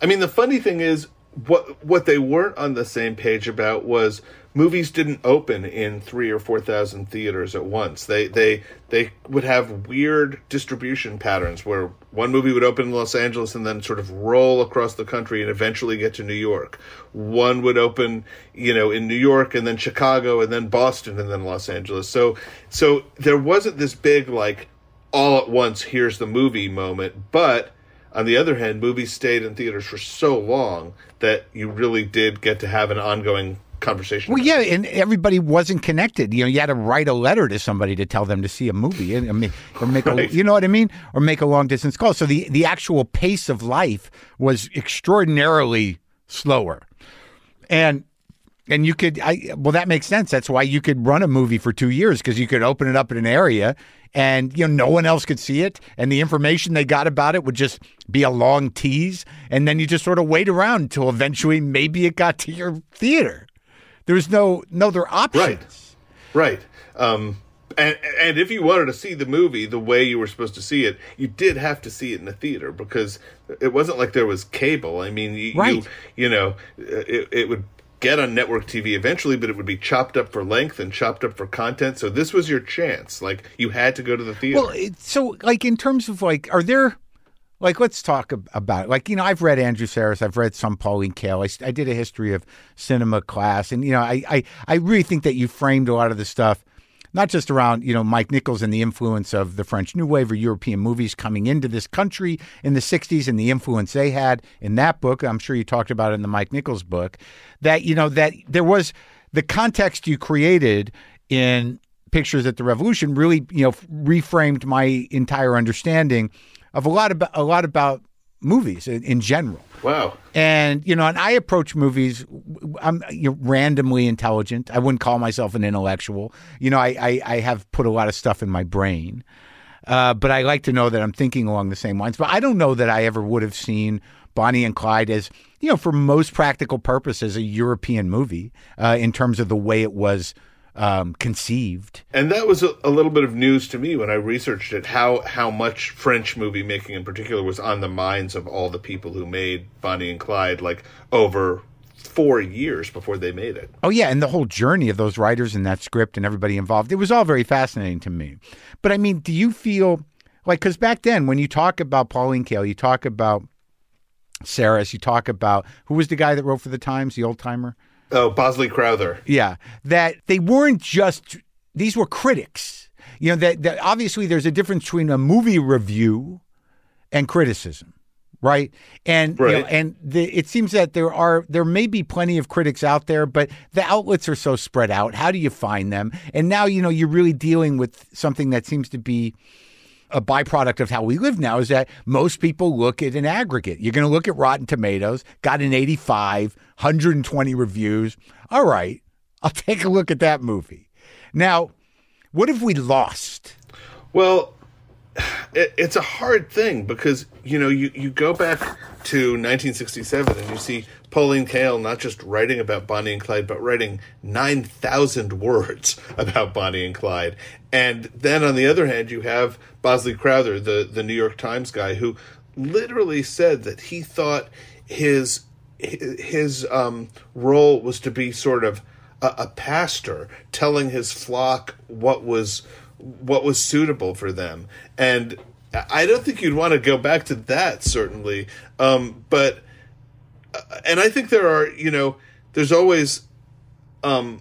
I mean, the funny thing is, what what they weren't on the same page about was movies didn't open in three or four thousand theaters at once. They they they would have weird distribution patterns where one movie would open in Los Angeles and then sort of roll across the country and eventually get to New York. One would open, you know, in New York and then Chicago and then Boston and then Los Angeles. So so there wasn't this big like all at once here's the movie moment, but on the other hand, movies stayed in theaters for so long that you really did get to have an ongoing conversation. Well, yeah, and everybody wasn't connected. You know, you had to write a letter to somebody to tell them to see a movie, and, and make- or make a, you know what I mean, or make a long distance call. So the the actual pace of life was extraordinarily slower, and And you could, I well, that makes sense. That's why you could run a movie for two years because you could open it up in an area, and you know no one else could see it, and the information they got about it would just be a long tease, and then you just sort of wait around until eventually maybe it got to your theater. There's no no other options. Right. Right. Um, and and if you wanted to see the movie the way you were supposed to see it, you did have to see it in the theater because it wasn't like there was cable. I mean, you Right. you, you know, it, it would get on network TV eventually, but it would be chopped up for length and chopped up for content. So this was your chance. Like you had to go to the theater. Well, so like in terms of like, are there like let's talk about it. like you know I've read Andrew Sarris, I've read some Pauline Kael. I did a history of cinema class, and you know I, I I really think that you framed a lot of the stuff. Not just around, you know, Mike Nichols and the influence of the French New Wave or European movies coming into this country in the 60s and the influence they had in that book. I'm sure you talked about it in the Mike Nichols book. That, you know, that there was the context you created in pictures at the revolution really you know reframed my entire understanding of a lot about a lot about movies in, in general. Wow. and you know and i approach movies i'm you know, randomly intelligent. I wouldn't call myself an intellectual. You know i i, I have put a lot of stuff in my brain. Uh, but i like to know that i'm thinking along the same lines. But i don't know that i ever would have seen bonnie and clyde as you know for most practical purposes a european movie uh, in terms of the way it was um, conceived And that was a, a little bit of news to me when I researched it. How how much French movie making in particular was on the minds of all the people who made Bonnie and Clyde, like over four years before they made it. Oh yeah, and the whole journey of those writers and that script and everybody involved. It was all very fascinating to me. But I mean, do you feel like cuz back then when you talk about Pauline Kael, you talk about Sarris, you talk about who was the guy that wrote for the Times, the old timer? Oh, Bosley Crowther. Yeah, that they weren't just these were critics. You know that, that obviously there's a difference between a movie review and criticism, right? And you know, and the, it seems that there are there may be plenty of critics out there, but the outlets are so spread out. How do you find them? And now you know you're really dealing with something that seems to be a byproduct of how we live now is that most people look at an aggregate. You're going to look at Rotten Tomatoes, got an 85, 120 reviews. All right, I'll take a look at that movie. Now, what have we lost? Well, it, it's a hard thing because you know you, you go back to 1967 and you see Pauline Kael not just writing about Bonnie and Clyde but writing 9,000 words about Bonnie and Clyde. And then on the other hand you have Bosley Crowther, the the New York Times guy who literally said that he thought his his um, role was to be sort of a, a pastor telling his flock what was what was suitable for them. And i don't think you'd want to go back to that certainly. Um, but uh, and i think there are you know there's always um,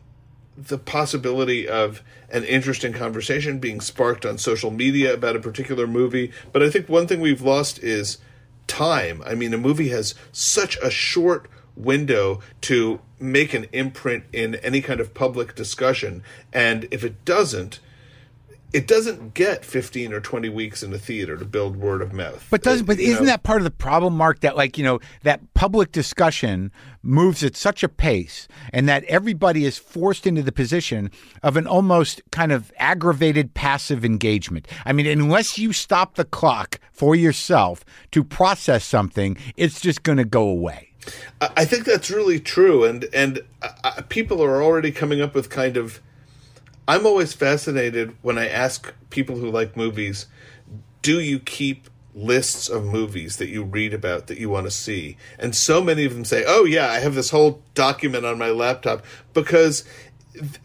the possibility of an interesting conversation being sparked on social media about a particular movie. But i think one thing we've lost is time. I mean, a movie has such a short window to make an imprint in any kind of public discussion, and if it doesn't, it doesn't get 15 or 20 weeks in the theater to build word of mouth. But does Uh, but isn't know? that part of the problem, Mark? That like you know that public discussion moves at such a pace, and that everybody is forced into the position of an almost kind of aggravated passive engagement. I mean, unless you stop the clock for yourself to process something, it's just going to go away. I I think that's really true, and and uh, uh, people are already coming up with kind of. I'm always fascinated when I ask people who like movies, do you keep lists of movies that you read about that you want to see? And so many of them say, "Oh yeah, I have this whole document on my laptop," because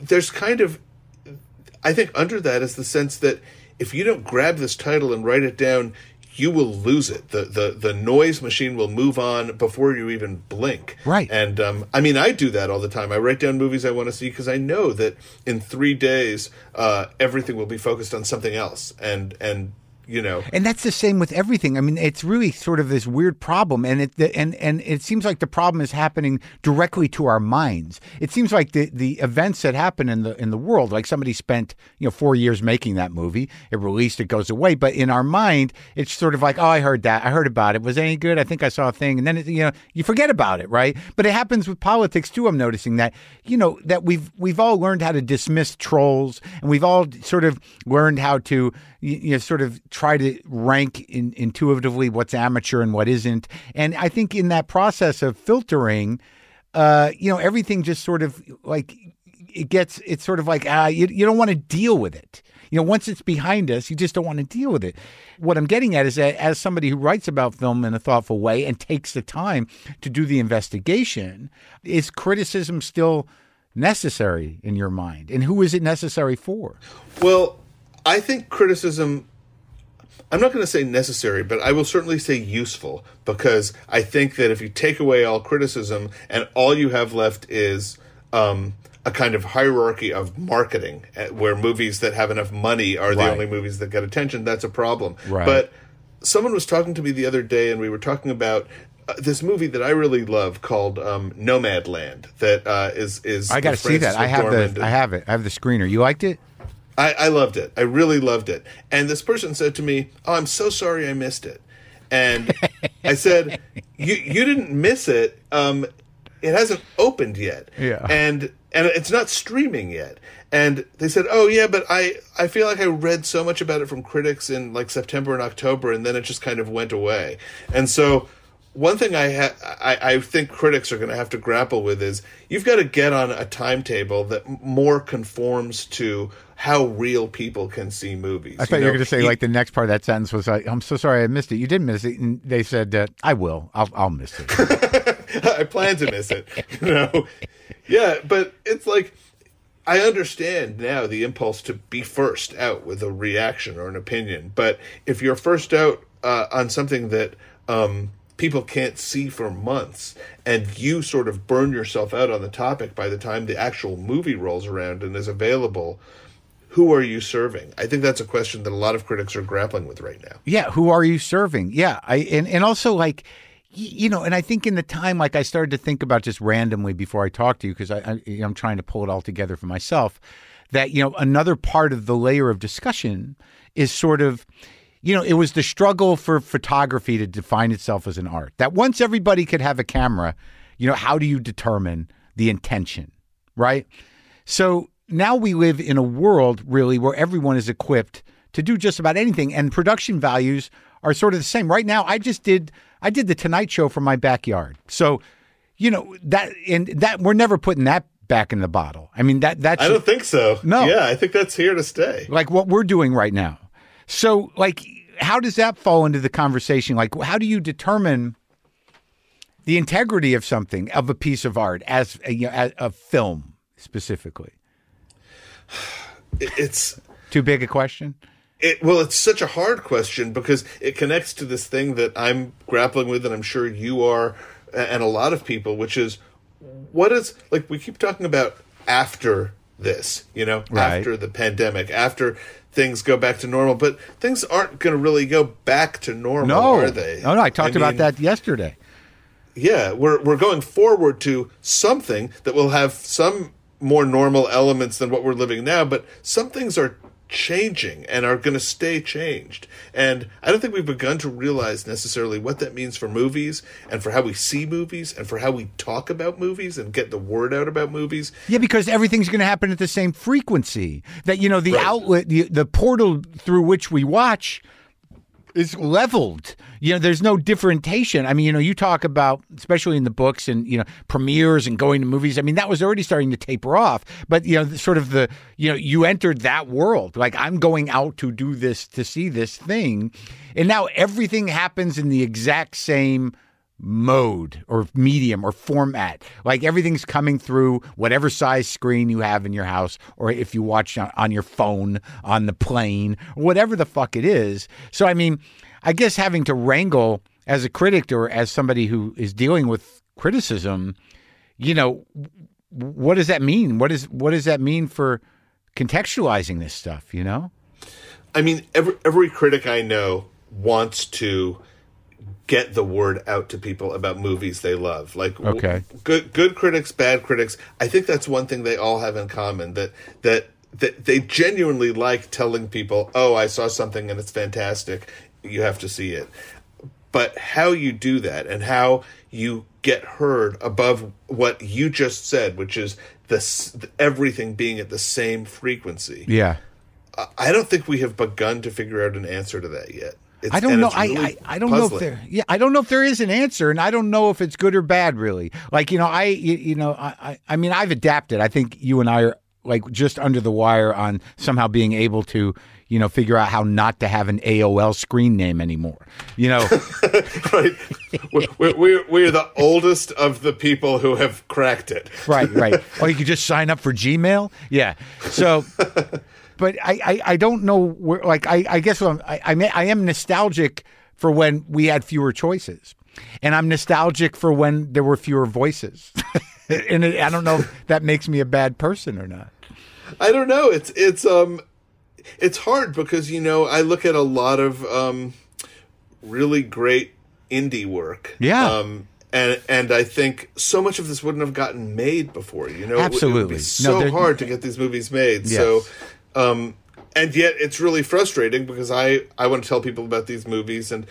there's kind of I think under that is the sense that if you don't grab this title and write it down, you will lose it. The the the noise machine will move on before you even blink. Right. And um, I mean, I do that all the time. I write down movies I want to see because I know that in three days, uh, everything will be focused on something else, and and you know. And that's the same with everything. I mean, it's really sort of this weird problem, and it and and it seems like the problem is happening directly to our minds. It seems like the the events that happen in the in the world, like somebody spent you know four years making that movie, it released, it goes away, but in our mind, it's sort of like, oh, I heard that, I heard about it, was any good? I think I saw a thing, and then it, you know you forget about it, right? But it happens with politics too. I'm noticing that you know that we've we've all learned how to dismiss trolls, and we've all sort of learned how to you know sort of try to rank in, intuitively what's amateur and what isn't. And I think in that process of filtering, uh, you know, everything just sort of like it gets, it's sort of like, ah, you, you don't want to deal with it. You know, once it's behind us, you just don't want to deal with it. What I'm getting at is that as somebody who writes about film in a thoughtful way and takes the time to do the investigation, is criticism still necessary in your mind? And who is it necessary for? Well, I think criticism I'm not going to say necessary, but I will certainly say useful because I think that if you take away all criticism and all you have left is um, a kind of hierarchy of marketing eh, where movies that have enough money are the Right. only movies that get attention, that's a problem. Right. But someone was talking to me the other day and we were talking about uh, this movie that I really love called um, Nomadland that uh, is is I got to see that. I have the, I have it. I have the screener. You liked it? I, I loved it. I really loved it. And this person said to me, "Oh, I'm so sorry I missed it." And I said, "You you didn't miss it. Um, it hasn't opened yet. Yeah. And and it's not streaming yet." And they said, "Oh yeah, but I I feel like I read so much about it from critics in like September and October, and then it just kind of went away." And so. One thing I, ha- I I think critics are going to have to grapple with is you've got to get on a timetable that more conforms to how real people can see movies. I thought you, were going to say You- like the next part of that sentence was like, "I'm so sorry I missed it." You didn't miss it, and they said, uh, "I will. I'll, I'll miss it." I plan to miss it. You know, yeah, but it's like I understand now the impulse to be first out with a reaction or an opinion, but if you're first out uh, on something that um, people can't see for months, and you sort of burn yourself out on the topic by the time the actual movie rolls around and is available. Who are you serving? I think that's a question that a lot of critics are grappling with right now. yeah, who are you serving? Yeah, I and and also like. You know, and I think in the time, like I started to think about just randomly before I talked to you, because I, I, I'm trying to pull it all together for myself. That you know, another part of the layer of discussion is sort of, you know, it was the struggle for photography to define itself as an art. That once everybody could have a camera, you know, how do you determine the intention, right? So now we live in a world really where everyone is equipped to do just about anything and production values are sort of the same. Right now I just did I did the Tonight Show from my backyard. So, you know, that and that we're never putting that back in the bottle. I mean that that's I don't think so. No. Yeah, I think that's here to stay. like what we're doing right now. So, like, how does that fall into the conversation? Like, how do you determine the integrity of something, of a piece of art, as a, you know, as a film specifically? It's Too big a question? It, well, it's such a hard question because it connects to this thing that I'm grappling with, and I'm sure you are, and a lot of people, which is what is like we keep talking about after this, you know, Right. after the pandemic, after things go back to normal, but things aren't going to really go back to normal, No, are they? No, no. I talked about mean, that yesterday. yeah, we're we're going forward to something that will have some more normal elements than what we're living now, but some things are changing and are going to stay changed. And I don't think we've begun to realize necessarily what that means for movies and for how we see movies and for how we talk about movies and get the word out about movies. Yeah, because everything's going to happen at the same frequency. That you know, the Right. outlet, the, the portal through which we watch is leveled. You know, there's no differentiation. I mean, you know, you talk about, especially in the books and, you know, premieres and going to movies. I mean, that was already starting to taper off. But, you know, sort of the, you know, you entered that world. Like, I'm going out to do this, to see this thing. And now everything happens in the exact same mode or medium or format. Like everything's coming through whatever size screen you have in your house, or if you watch on, your phone, on the plane, whatever the fuck it is. So, I mean, I guess having to wrangle as a critic or as somebody who is dealing with criticism, you know, what does that mean? What is what does that mean for contextualizing this stuff? You know? I mean, every every critic I know wants to get the word out to people about movies they love. Like w- Okay. good good critics, bad critics. I think that's one thing they all have in common that that that they genuinely like telling people, "Oh, I saw something and it's fantastic. You have to see it." But how you do that and how you get heard above what you just said, which is this everything being at the same frequency. Yeah. I- I don't think we have begun to figure out an answer to that yet. It's, I don't know. it's I, I I don't know if there. Yeah, I don't know if there is an answer, and I don't know if it's good or bad. Really, like you know, I you, you know, I, I I mean, I've adapted. I think you and I are like just under the wire on somehow being able to you know figure out how not to have an AOL screen name anymore. You know, right. We're, we're, we're, we're the oldest of the people who have cracked it. right, right. Or you could just sign up for Gmail. Yeah. So, but I, I, I don't know where. Like, I, I guess I'm, I, I, may, I am nostalgic for when we had fewer choices, and I'm nostalgic for when there were fewer voices. and it, I don't know if that makes me a bad person or not. I don't know. It's it's um it's hard because you know I look at a lot of um really great indie work. Yeah. Um and and I think so much of this wouldn't have gotten made before. You know, It would- It would Absolutely. be so there- hard to get these movies made. Yes. So, um, and yet it's really frustrating because I I want to tell people about these movies and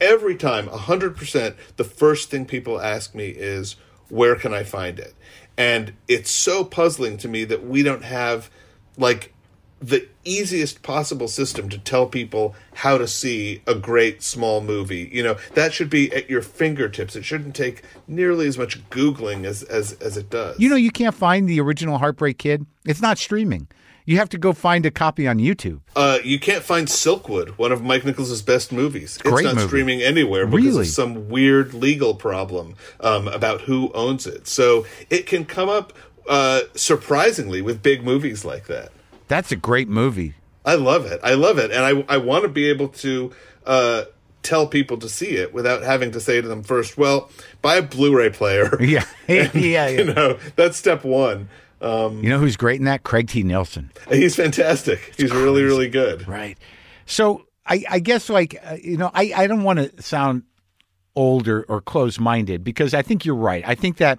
every time, hundred percent, the first thing people ask me is where can I find it, and it's so puzzling to me that we don't have like the easiest possible system to tell people how to see a great small movie. You know, that should be at your fingertips. It shouldn't take nearly as much googling as as as it does. You know, you can't find the original Heartbreak Kid. It's not streaming. You have to go find a copy on YouTube. Uh, you can't find Silkwood, one of Mike Nichols' best movies. Great it's not movie. streaming anywhere because Really? of some weird legal problem um, about who owns it. So it can come up uh, surprisingly with big movies like that. That's a great movie. I love it. I love it, and I I want to be able to uh, tell people to see it without having to say to them first, "Well, buy a Blu-ray player." Yeah, yeah, yeah. you know, that's step one. Um, You know who's great in that? Craig T. Nelson. he's fantastic. He's really, really good. Right. So I, I guess like uh, you know I, I don't want to sound old or, or close minded because I think you're right. I think that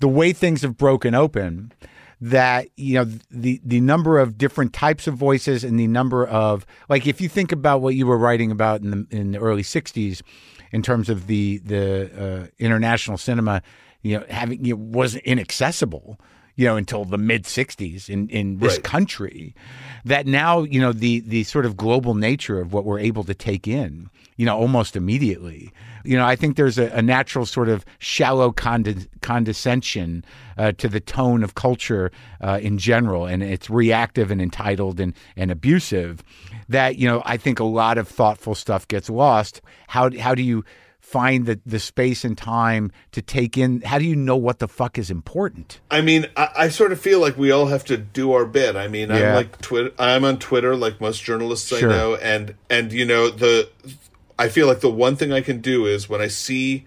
the way things have broken open, that you know the the number of different types of voices and the number of like if you think about what you were writing about in the in the early '60s, in terms of the the uh, international cinema, you know having you know, wasn't inaccessible. You know, until the mid '60s in in this Right. country, that now you know the the sort of global nature of what we're able to take in, you know, almost immediately. You know, I think there's a, a natural sort of shallow conde- condescension uh, to the tone of culture uh, in general, and it's reactive and entitled and and abusive. That you know, I think a lot of thoughtful stuff gets lost. How how do you find the, the space and time to take in how do you know what the fuck is important I mean, I, I sort of feel like we all have to do our bit. I mean, Yeah. I'm like Twitter. I'm on Twitter, like most journalists Sure. I know, and and you know the. I feel like the one thing I can do is when I see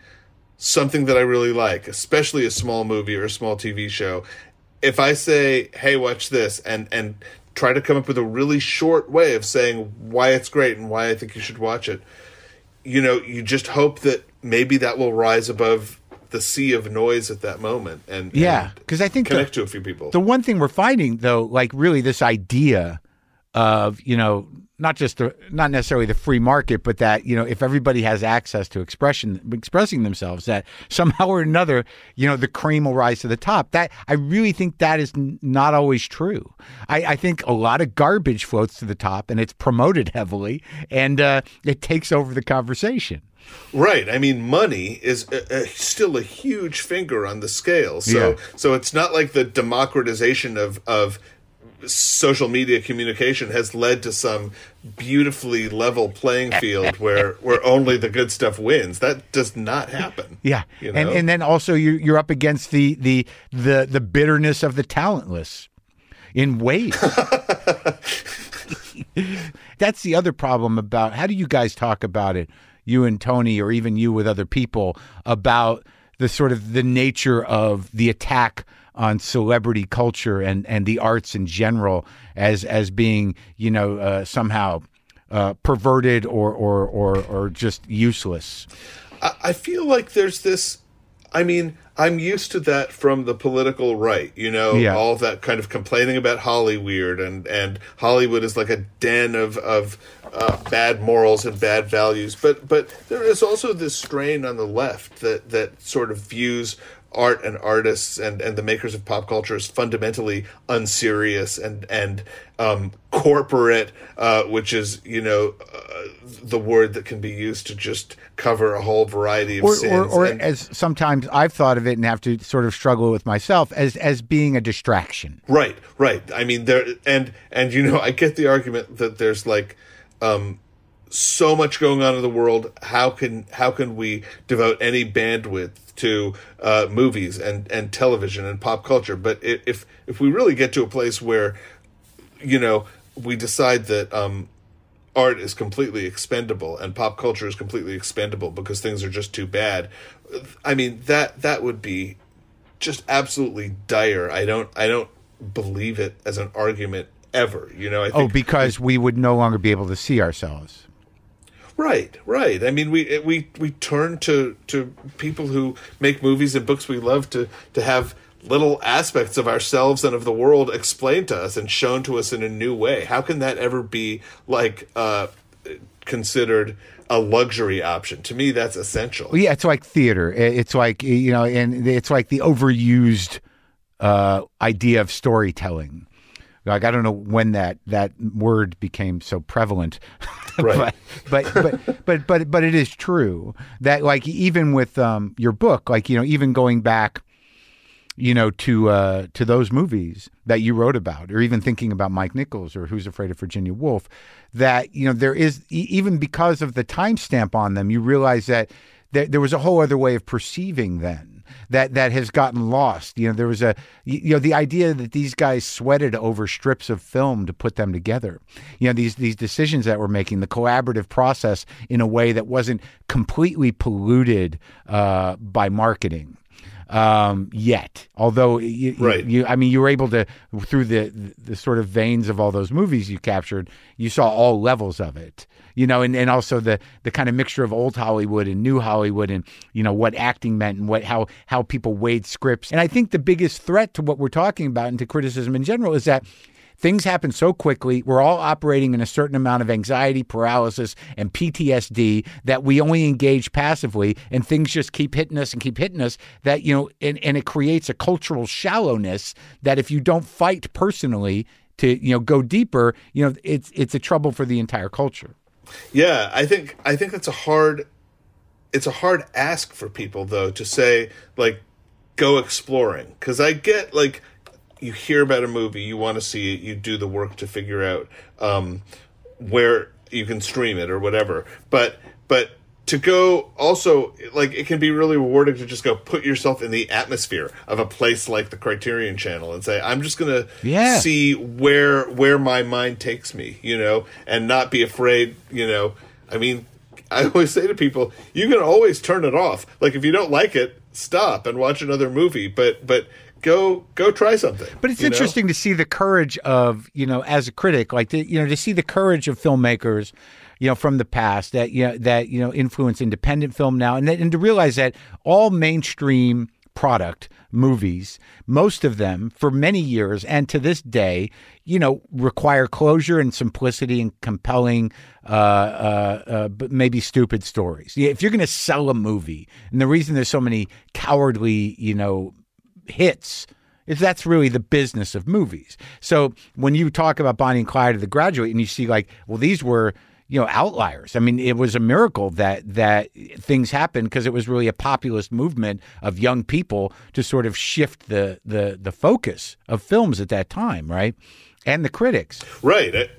something that I really like, especially a small movie or a small TV show, if I say, "Hey, watch this," and and try to come up with a really short way of saying why it's great and why I think you should watch it, you know, you just hope that maybe that will rise above the sea of noise at that moment and yeah because i think the- connect to a few people. The one thing we're finding, though, like really this idea of you know not just the not necessarily the free market, but that you know if everybody has access to expression expressing themselves, that somehow or another you know the cream will rise to the top. That I really think that is n- not always true. I, I think a lot of garbage floats to the top, and it's promoted heavily, and uh, it takes over the conversation. Right. I mean, money is a, a, still a huge finger on the scale. So, Yeah. so it's not like the democratization of of social media communication has led to some beautifully level playing field where where only the good stuff wins. That does not happen. Yeah, You and and then also you you're up against the the the the bitterness of the talentless in ways. That's the other problem about how do you guys talk about it, you and Tony, or even you with other people about the sort of the nature of the attack on celebrity culture and and the arts in general as as being you know uh, somehow uh, perverted or, or or or just useless. I, feel like there's this. I mean, I'm used to that from the political right. You know, Yeah. all that kind of complaining about Hollywood and and Hollywood is like a den of of uh, bad morals and bad values. But but there is also this strain on the left that that sort of views art and artists and, and the makers of pop culture is fundamentally unserious and and um, corporate, uh, which is you know uh, the word that can be used to just cover a whole variety of or, sins. or, or And- as sometimes I've thought of it and have to sort of struggle with myself as as being a distraction. Right, right. I mean, there and and you know, I get the argument that there's like um, so much going on in the world. How can how can we devote any bandwidth to uh, movies and and television and pop culture? But if if we really get to a place where you know we decide that um, art is completely expendable and pop culture is completely expendable because things are just too bad. I mean that that would be just absolutely dire. I don't I don't believe it as an argument ever. You know, I Oh, because we would no longer be able to see ourselves. Right, right. I mean, we we we turn to to people who make movies and books we love to to have little aspects of ourselves and of the world explained to us and shown to us in a new way. How can that ever be like uh considered a luxury option? To me, that's essential. Well, yeah, it's like theater. It's like you know, and it's like the overused uh, idea of storytelling. Like I don't know when that that word became so prevalent, Right. but, but but but but but it is true that like even with um, your book, like you know, even going back, you know, to uh, to those movies that you wrote about, or even thinking about Mike Nichols or Who's Afraid of Virginia Woolf, that you know there is e- even because of the timestamp on them, you realize that there, there was a whole other way of perceiving then that that has gotten lost. You know, there was a you know the idea that these guys sweated over strips of film to put them together. You know, these these decisions that we're making, the collaborative process in a way that wasn't completely polluted uh, by marketing um, yet. Although, you, you- Right. you, I mean, you were able to through the the sort of veins of all those movies you captured, you saw all levels of it. You know, and, and also the the kind of mixture of old Hollywood and new Hollywood, and you know what acting meant and what how how people weighed scripts. And I think the biggest threat to what we're talking about and to criticism in general is that Things happen so quickly. We're all operating in a certain amount of anxiety, paralysis, and PTSD that we only engage passively, and things just keep hitting us and keep hitting us. That, you know, and, and it creates a cultural shallowness that if you don't fight personally to, you know, go deeper, you know, it's it's a trouble for the entire culture. Yeah, I think I think that's a hard it's a hard ask for people though to say like go exploring cuz I get like you hear about a movie, you want to see it, you do the work to figure out um where you can stream it or whatever. But but to go also like it can be really rewarding to just go put yourself in the atmosphere of a place like the Criterion channel and say I'm just going to Yeah. see where where my mind takes me, you know, and not be afraid, you know. I mean, I always say to people, you can always turn it off. Like if you don't like it, stop and watch another movie, but but go go try something. But it's you know? interesting to see the courage of you know, as a critic, like to, you know, to see the courage of filmmakers, you know, from the past that you know, that you know influence independent film now, and that, and to realize that all mainstream product movies, most of them for many years and to this day, you know, require closure and simplicity and compelling, uh, uh, uh, but maybe stupid stories. Yeah, If you're going to sell a movie, and the reason there's so many cowardly, you know, hits is that's really the business of movies. So when you talk about Bonnie and Clyde or The Graduate, and you see like, well, these were you know outliers. I mean, it was a miracle that that things happened because it was really a populist movement of young people to sort of shift the the the focus of films at that time, right? And the critics. Right. I,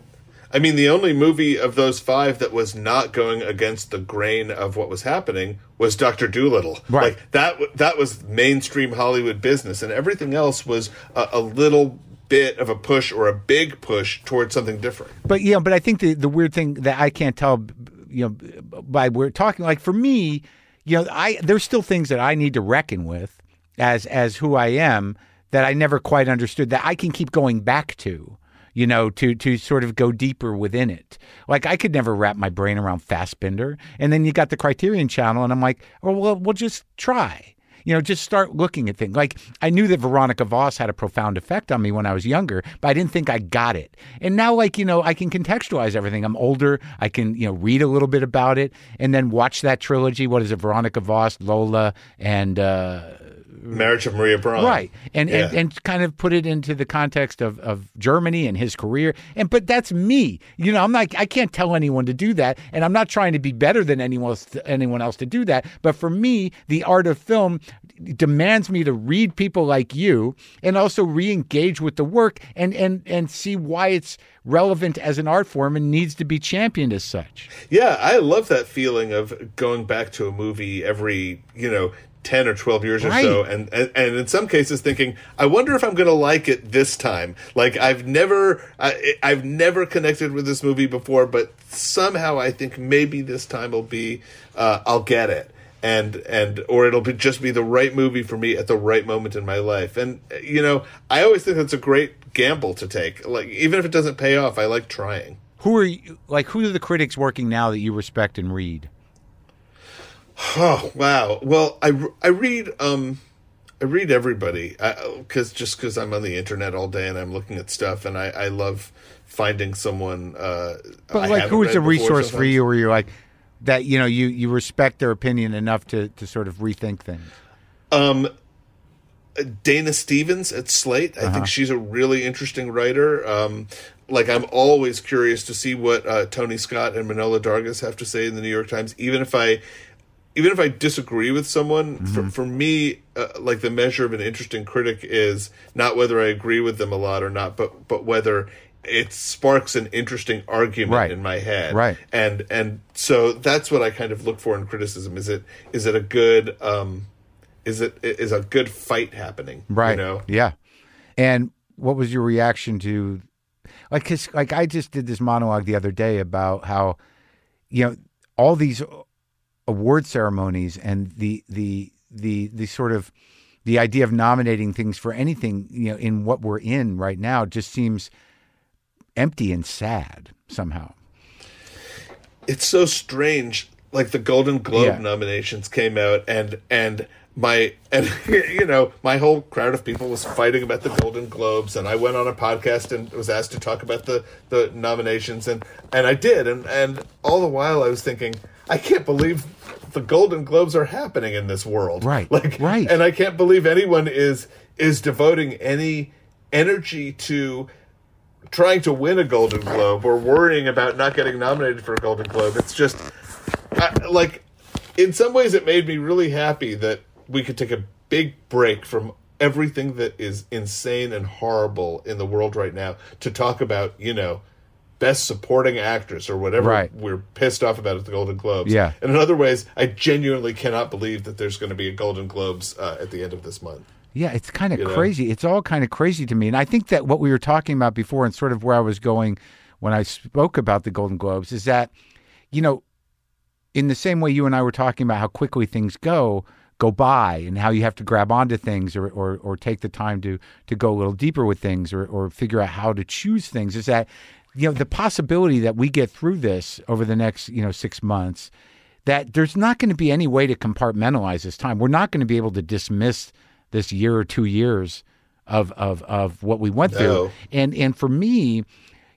I mean, the only movie of those five that was not going against the grain of what was happening was Doctor Dolittle. Right. Like that. That was mainstream Hollywood business, and everything else was a, a little bit of a push or a big push towards something different. But yeah, but I think the the weird thing that I can't tell, you know, by we're talking like for me, you know, I there's still things that I need to reckon with as as who I am that I never quite understood that I can keep going back to you know, to to sort of go deeper within it. Like I could never wrap my brain around Fassbinder, and then you got the Criterion Channel, and I'm like, oh well, we'll just try. You know, just start looking at things. Like I knew that Veronika Voss had a profound effect on me when I was younger, but I didn't think I got it. And now, like you know, I can contextualize everything. I'm older. I can you know read a little bit about it, and then watch that trilogy. What is it? Veronika Voss, Lola, and. uh Marriage of Maria Braun. Right. And, Yeah. and and kind of put it into the context of, of Germany and his career. And but that's me. You know, I'm not I can't tell anyone to do that. And I'm not trying to be better than anyone else anyone else to do that. But for me, the art of film demands me to read people like you and also re-engage with the work and and and see why it's relevant as an art form and needs to be championed as such. Yeah, I love that feeling of going back to a movie every, you know, 10 or 12 years or so and, and and in some cases thinking I wonder if I'm going to like it this time. Like I've never I, I've never connected with this movie before but somehow I think maybe this time will be uh, I'll get it. And and or it'll be just be the right movie for me at the right moment in my life. And you know, I always think that's a great gamble to take. Like even if it doesn't pay off, I like trying. Who are you like who are the critics working now that you respect and read? Oh wow! Well, I, I read um I read everybody because just because I'm on the internet all day and I'm looking at stuff and I, I love finding someone. Uh, But like, who's a before resource for you where you're like that? You know, you you respect their opinion enough to to sort of rethink things. Um, Dana Stevens at Slate. I Uh-huh. think she's a really interesting writer. Um, like I'm always curious to see what uh, Tony Scott and Manohla Dargis have to say in the New York Times, even if I. Even if I disagree with someone, Mm-hmm. for, for me, uh, like the measure of an interesting critic is not whether I agree with them a lot or not, but but whether it sparks an interesting argument Right. in my head. Right. And and so that's what I kind of look for in criticism. Is it is it a good um, is it is a good fight happening Right. you know Yeah. And what was your reaction to like cuz like I just did this monologue the other day about how you know all these award ceremonies and the the the the sort of the idea of nominating things for anything, you know, in what we're in right now just seems empty and sad somehow. it's so strange like the golden globe Yeah. nominations came out and and my and you know my whole crowd of people was fighting about the golden globes and i went on a podcast and was asked to talk about the the nominations and and i did and and all the while i was thinking i can't believe the golden globes are happening in this world Right, like right. and i can't believe anyone is is devoting any energy to trying to win a Golden Globe or worrying about not getting nominated for a Golden Globe. It's just I, like, in some ways, it made me really happy that we could take a big break from everything that is insane and horrible in the world right now to talk about, you know, best supporting actress or whatever Right. we're pissed off about at the Golden Globes. Yeah. And in other ways, I genuinely cannot believe that there's going to be a Golden Globes uh, at the end of this month. Yeah, it's kind of You know? crazy. It's all kind of crazy to me. And I think that what we were talking about before and sort of where I was going when I spoke about the Golden Globes is that, you know, in the same way you and I were talking about how quickly things go, go by and how you have to grab onto things or, or, or take the time to, to go a little deeper with things or, or figure out how to choose things is that, you know, the possibility that we get through this over the next, you know, six months, that there's not going to be any way to compartmentalize this time. We're not going to be able to dismiss this year or two years of of of what we went through. And and for me,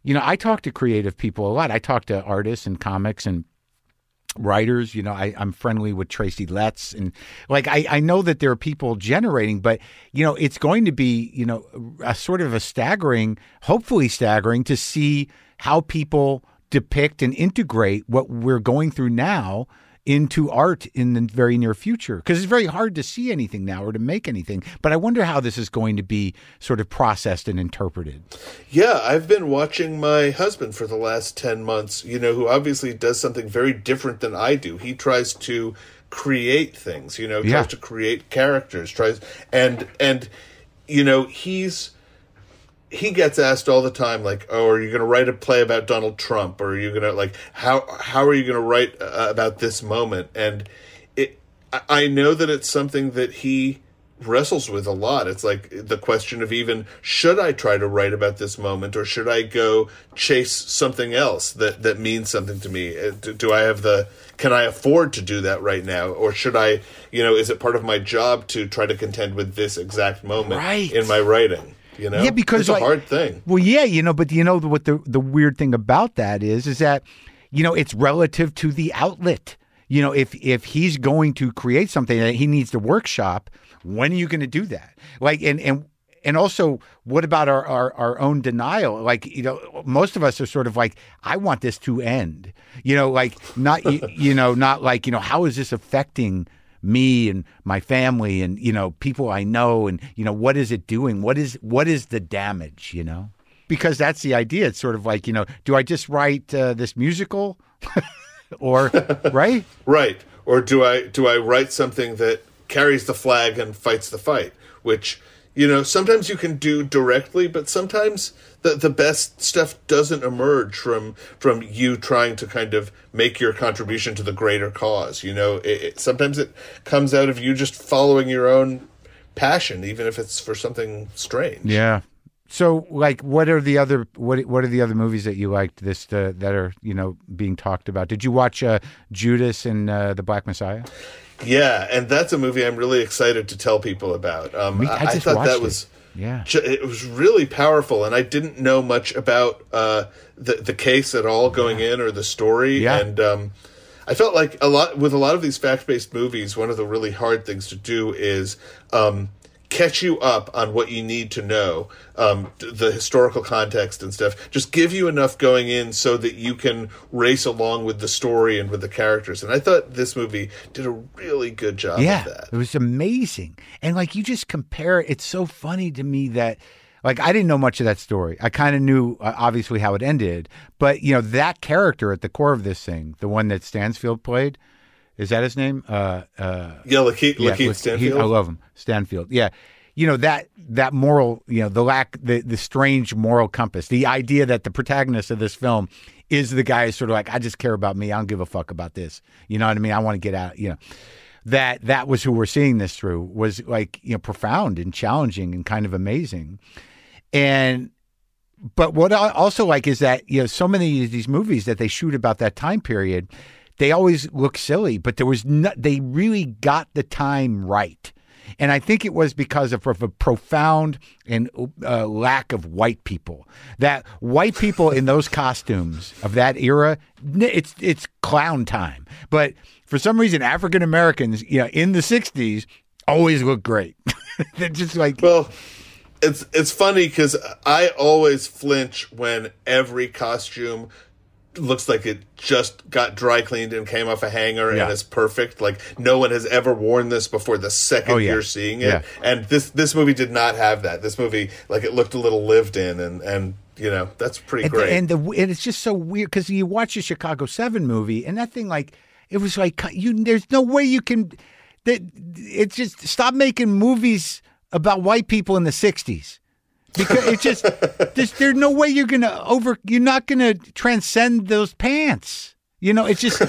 you know, I talk to creative people a lot. I talk to artists and comics and writers. You know, I, I'm friendly with Tracy Letts, and like I, I know that there are people generating, but you know, it's going to be you know a sort of a staggering, hopefully staggering, to see how people depict and integrate what we're going through now into art in the very near future because it's very hard to see anything now or to make anything but i wonder how this is going to be sort of processed and interpreted Yeah, I've been watching my husband for the last 10 months, you know, who obviously does something very different than I do. He tries to create things, you know, Yeah. tries to create characters, tries and and you know, he's he gets asked all the time like, "Oh, are you going to write a play about Donald Trump or are you going to like how how are you going to write uh, about this moment?" And it I- know that it's something that he wrestles with a lot. It's like the question of even should I try to write about this moment or should I go chase something else that that means something to me? Uh, do, do I have the can I afford to do that right now or should I, you know, is it part of my job to try to contend with this exact moment Right. in my writing? You know, Yeah, because, it's a hard thing. Well, yeah, you know, but you know what the the weird thing about that is is that you know it's relative to the outlet. You know, if if he's going to create something that he needs to workshop, when are you going to do that? Like, and and and also, what about our, our our own denial? Like, you know, most of us are sort of like, I want this to end. You know, like not you, you know, not like you know, how is this affecting? Me and my family and you know people I know and you know what is it doing what is what is the damage you know because that's the idea it's sort of like you know do I just write uh, this musical or right Right. Or do I do I write something that carries the flag and fights the fight? Which, you know, sometimes you can do directly, but sometimes the the best stuff doesn't emerge from from you trying to kind of make your contribution to the greater cause. You know, it, it, sometimes it comes out of you just following your own passion, even if it's for something strange. yeah so like what are the other what what are the other movies that you liked this uh, that are you know being talked about did you watch uh, Judas and uh, the Black Messiah Yeah, and that's a movie I'm really excited to tell people about. Um, Me- I, I thought that it. was yeah it was really powerful, and I didn't know much about uh, the the case at all going in or the story, Yeah. and um, I felt like a lot with a lot of these fact based movies. One of the really hard things to do is. Um, catch you up on what you need to know um, the historical context and stuff just give you enough going in so that you can race along with the story and with the characters and i thought this movie did a really good job yeah, of that it was amazing. And like you just compare it, it's so funny to me that like I didn't know much of that story. I kind of knew uh, obviously how it ended, but you know that character at the core of this thing, the one that Stansfield played, is that his name? Uh, uh, yeah lakeith, yeah, lakeith stanfield I love him, Stanfield. Yeah, you know that that moral, you know, the lack, the the strange moral compass, the idea that the protagonist of this film is the guy who's sort of like, I just care about me. I don't give a fuck about this. You know what I mean? I want to get out. You know, that that was who we're seeing this through was like you know profound and challenging and kind of amazing, and. But what I also like is that you know so many of these movies that they shoot about that time period, they always look silly, but there was no, they really got the time right. And I think it was because of, of a profound and uh, lack of white people. That white people in those costumes of that era, it's it's clown time. But for some reason, African Americans, you know, in the '60s, always look great. They're just like well it's it's funny because i always flinch when every costume looks like it just got dry cleaned and came off a hanger Yeah. and is perfect like no one has ever worn this before the second Oh, yeah. you're seeing it Yeah. and this this movie did not have that this movie like it looked a little lived in and and you know that's pretty and, great and the and it's just so weird because you watch the Chicago Seven movie and that thing like it was like uh, you there's no way you can that it's just stop making movies about white people in the '60s because it's just there's, there's no way you're gonna over you're not gonna transcend those pants. You know, it's just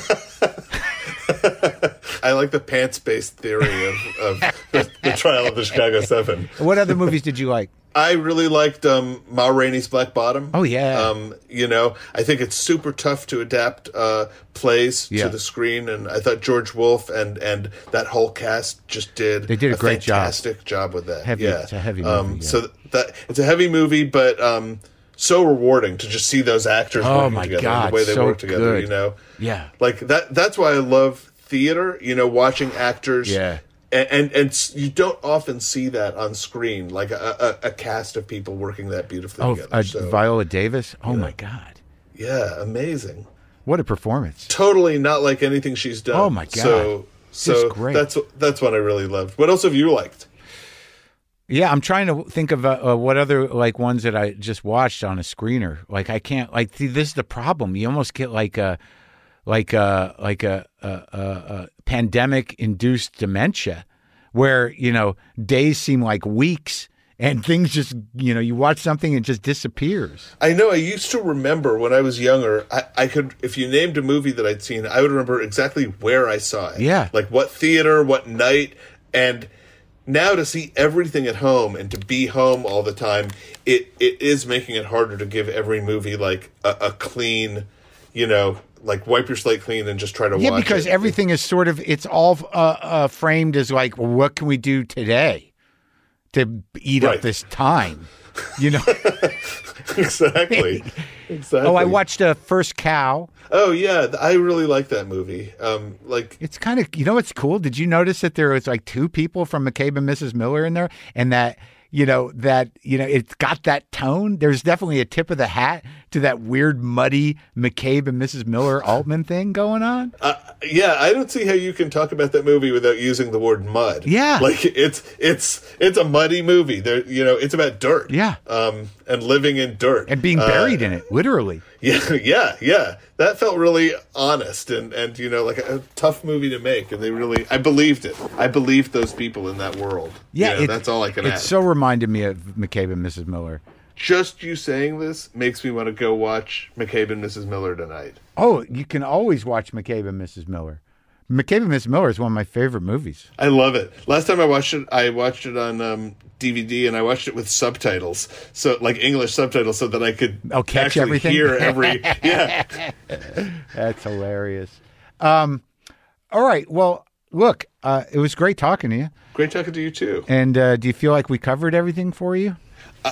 i like the pants based theory of, of the, the trial of the chicago seven what other movies did you like? I really liked um, Ma Rainey's Black Bottom. Oh, yeah. Um, you know, I think it's super tough to adapt uh, plays Yeah. to the screen, and I thought George Wolfe and and that whole cast just did They did a great fantastic job. with that. Heavy- yeah, it's a heavy Um, movie, yeah. So that it's a heavy movie, but um, so rewarding to just see those actors Oh, working my together, God, the way they so work together. good. You know, Yeah. like that. That's why I love theater. You know, watching actors. Yeah. And, and and you don't often see that on screen, like a, a, a cast of people working that beautifully Oh, together. uh, so, Viola Davis. Oh my God, yeah, amazing. what a performance! Totally not like anything she's done. Oh, my God. So so great. that's that's what I really loved. What else have you liked? Yeah, I'm trying to think of uh, uh, what other like ones that I just watched on a screener. Like I can't like see, this is the problem. You almost get like a like a like a, a, a, a pandemic induced dementia, where you know days seem like weeks and things just you know you watch something and it just disappears. I know I used to remember when I was younger, I, I could, if you named a movie that I'd seen, I would remember exactly where I saw it. Yeah. Like what theater, what night, and now to see everything at home and to be home all the time, it it is making it harder to give every movie like a, a clean, you know, like wipe your slate clean and just try to Yeah, because it. everything is sort of it's all uh, uh, framed as like, well, what can we do today to eat Right. up this time? You know. exactly. exactly. oh, I watched uh, First Cow. Oh yeah, I really like that movie. Um, like It's kind of you know what's cool? Did you notice that there was like two people from McCabe and Mrs. Miller in there, and that you know that you know it's got that tone. There's definitely a tip of the hat to that weird muddy McCabe and Mrs. Miller Altman thing going on. Uh, yeah, I don't see how you can talk about that movie without using the word mud. Yeah. like it's it's it's a muddy movie. There, you know, it's about dirt. Yeah. um, and living in dirt and being Uh, buried in it, literally. yeah, yeah, yeah. That felt really honest and and you know like a, a tough movie to make. And they really, I believed it. I believed those people in that world. Yeah, You know, that's all I can It add. so reminded me of McCabe and Mrs. Miller. Just you saying this makes me want to go watch McCabe and Mrs. Miller tonight. Oh, you can always watch McCabe and Mrs. Miller. McCabe and Mrs. Miller is one of my favorite movies. I love it. Last time I watched it, I watched it on um, DVD, and I watched it with subtitles, so like English subtitles, so that I could Oh, catch actually everything? hear every. yeah, That's hilarious. Um, all right. Well, look, uh, it was great talking to you. great talking to you too. And uh, do you feel like we covered everything for you?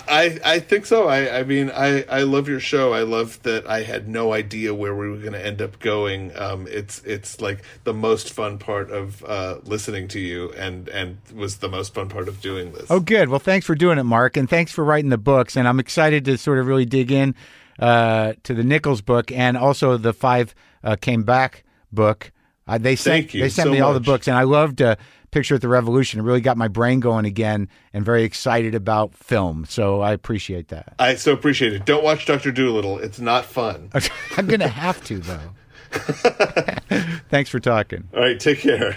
I I think so. I I mean, I I love your show. I love that I had no idea where we were going to end up going. Um, it's it's like the most fun part of uh, listening to you, and and was the most fun part of doing this. Oh, good. Well, thanks for doing it, Mark, and thanks for writing the books. And I'm excited to sort of really dig in uh, to the Nichols book and also the Five uh, Came Back book. Uh, they sent Thank you they sent so me all the books, and I loved uh, Picture at the Revolution. It really got my brain going again, and very excited about film. So I appreciate that. I so appreciate it. Don't watch Doctor Dolittle. It's not fun. I'm gonna have to though. thanks for talking. All right, take care.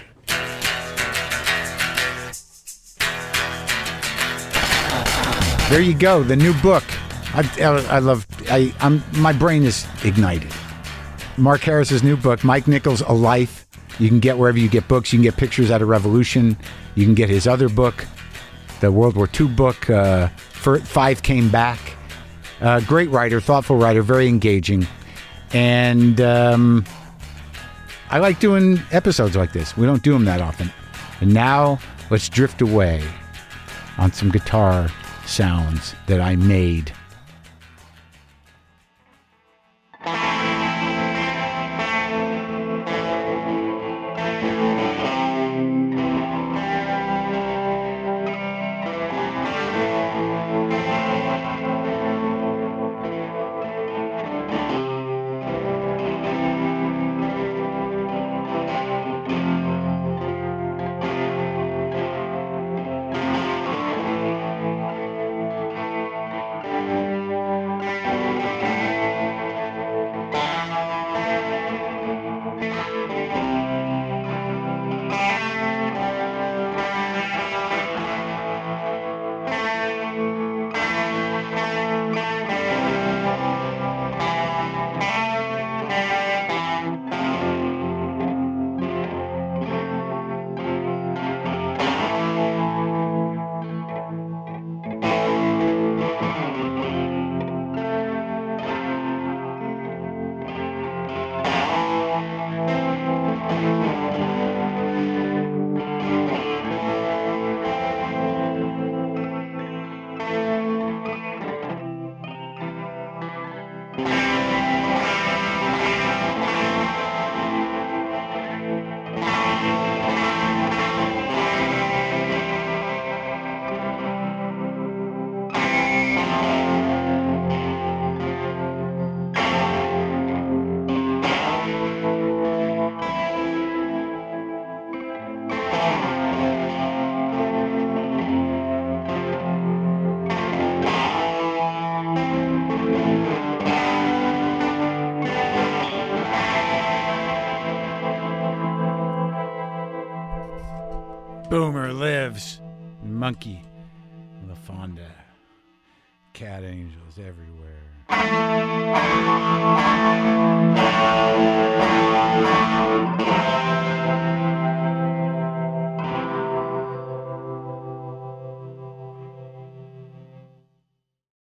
There you go, the new book. I, I, I love. I, I'm my brain is ignited. Mark Harris's new book, Mike Nichols, A Life. You can get wherever you get books. You can get pictures out of Revolution. You can get his other book, the World War II book. Uh, Five Came Back. Uh, great writer, thoughtful writer, very engaging, and um, I like doing episodes like this. We don't do them that often. And now let's drift away on some guitar sounds that I made. Angels everywhere.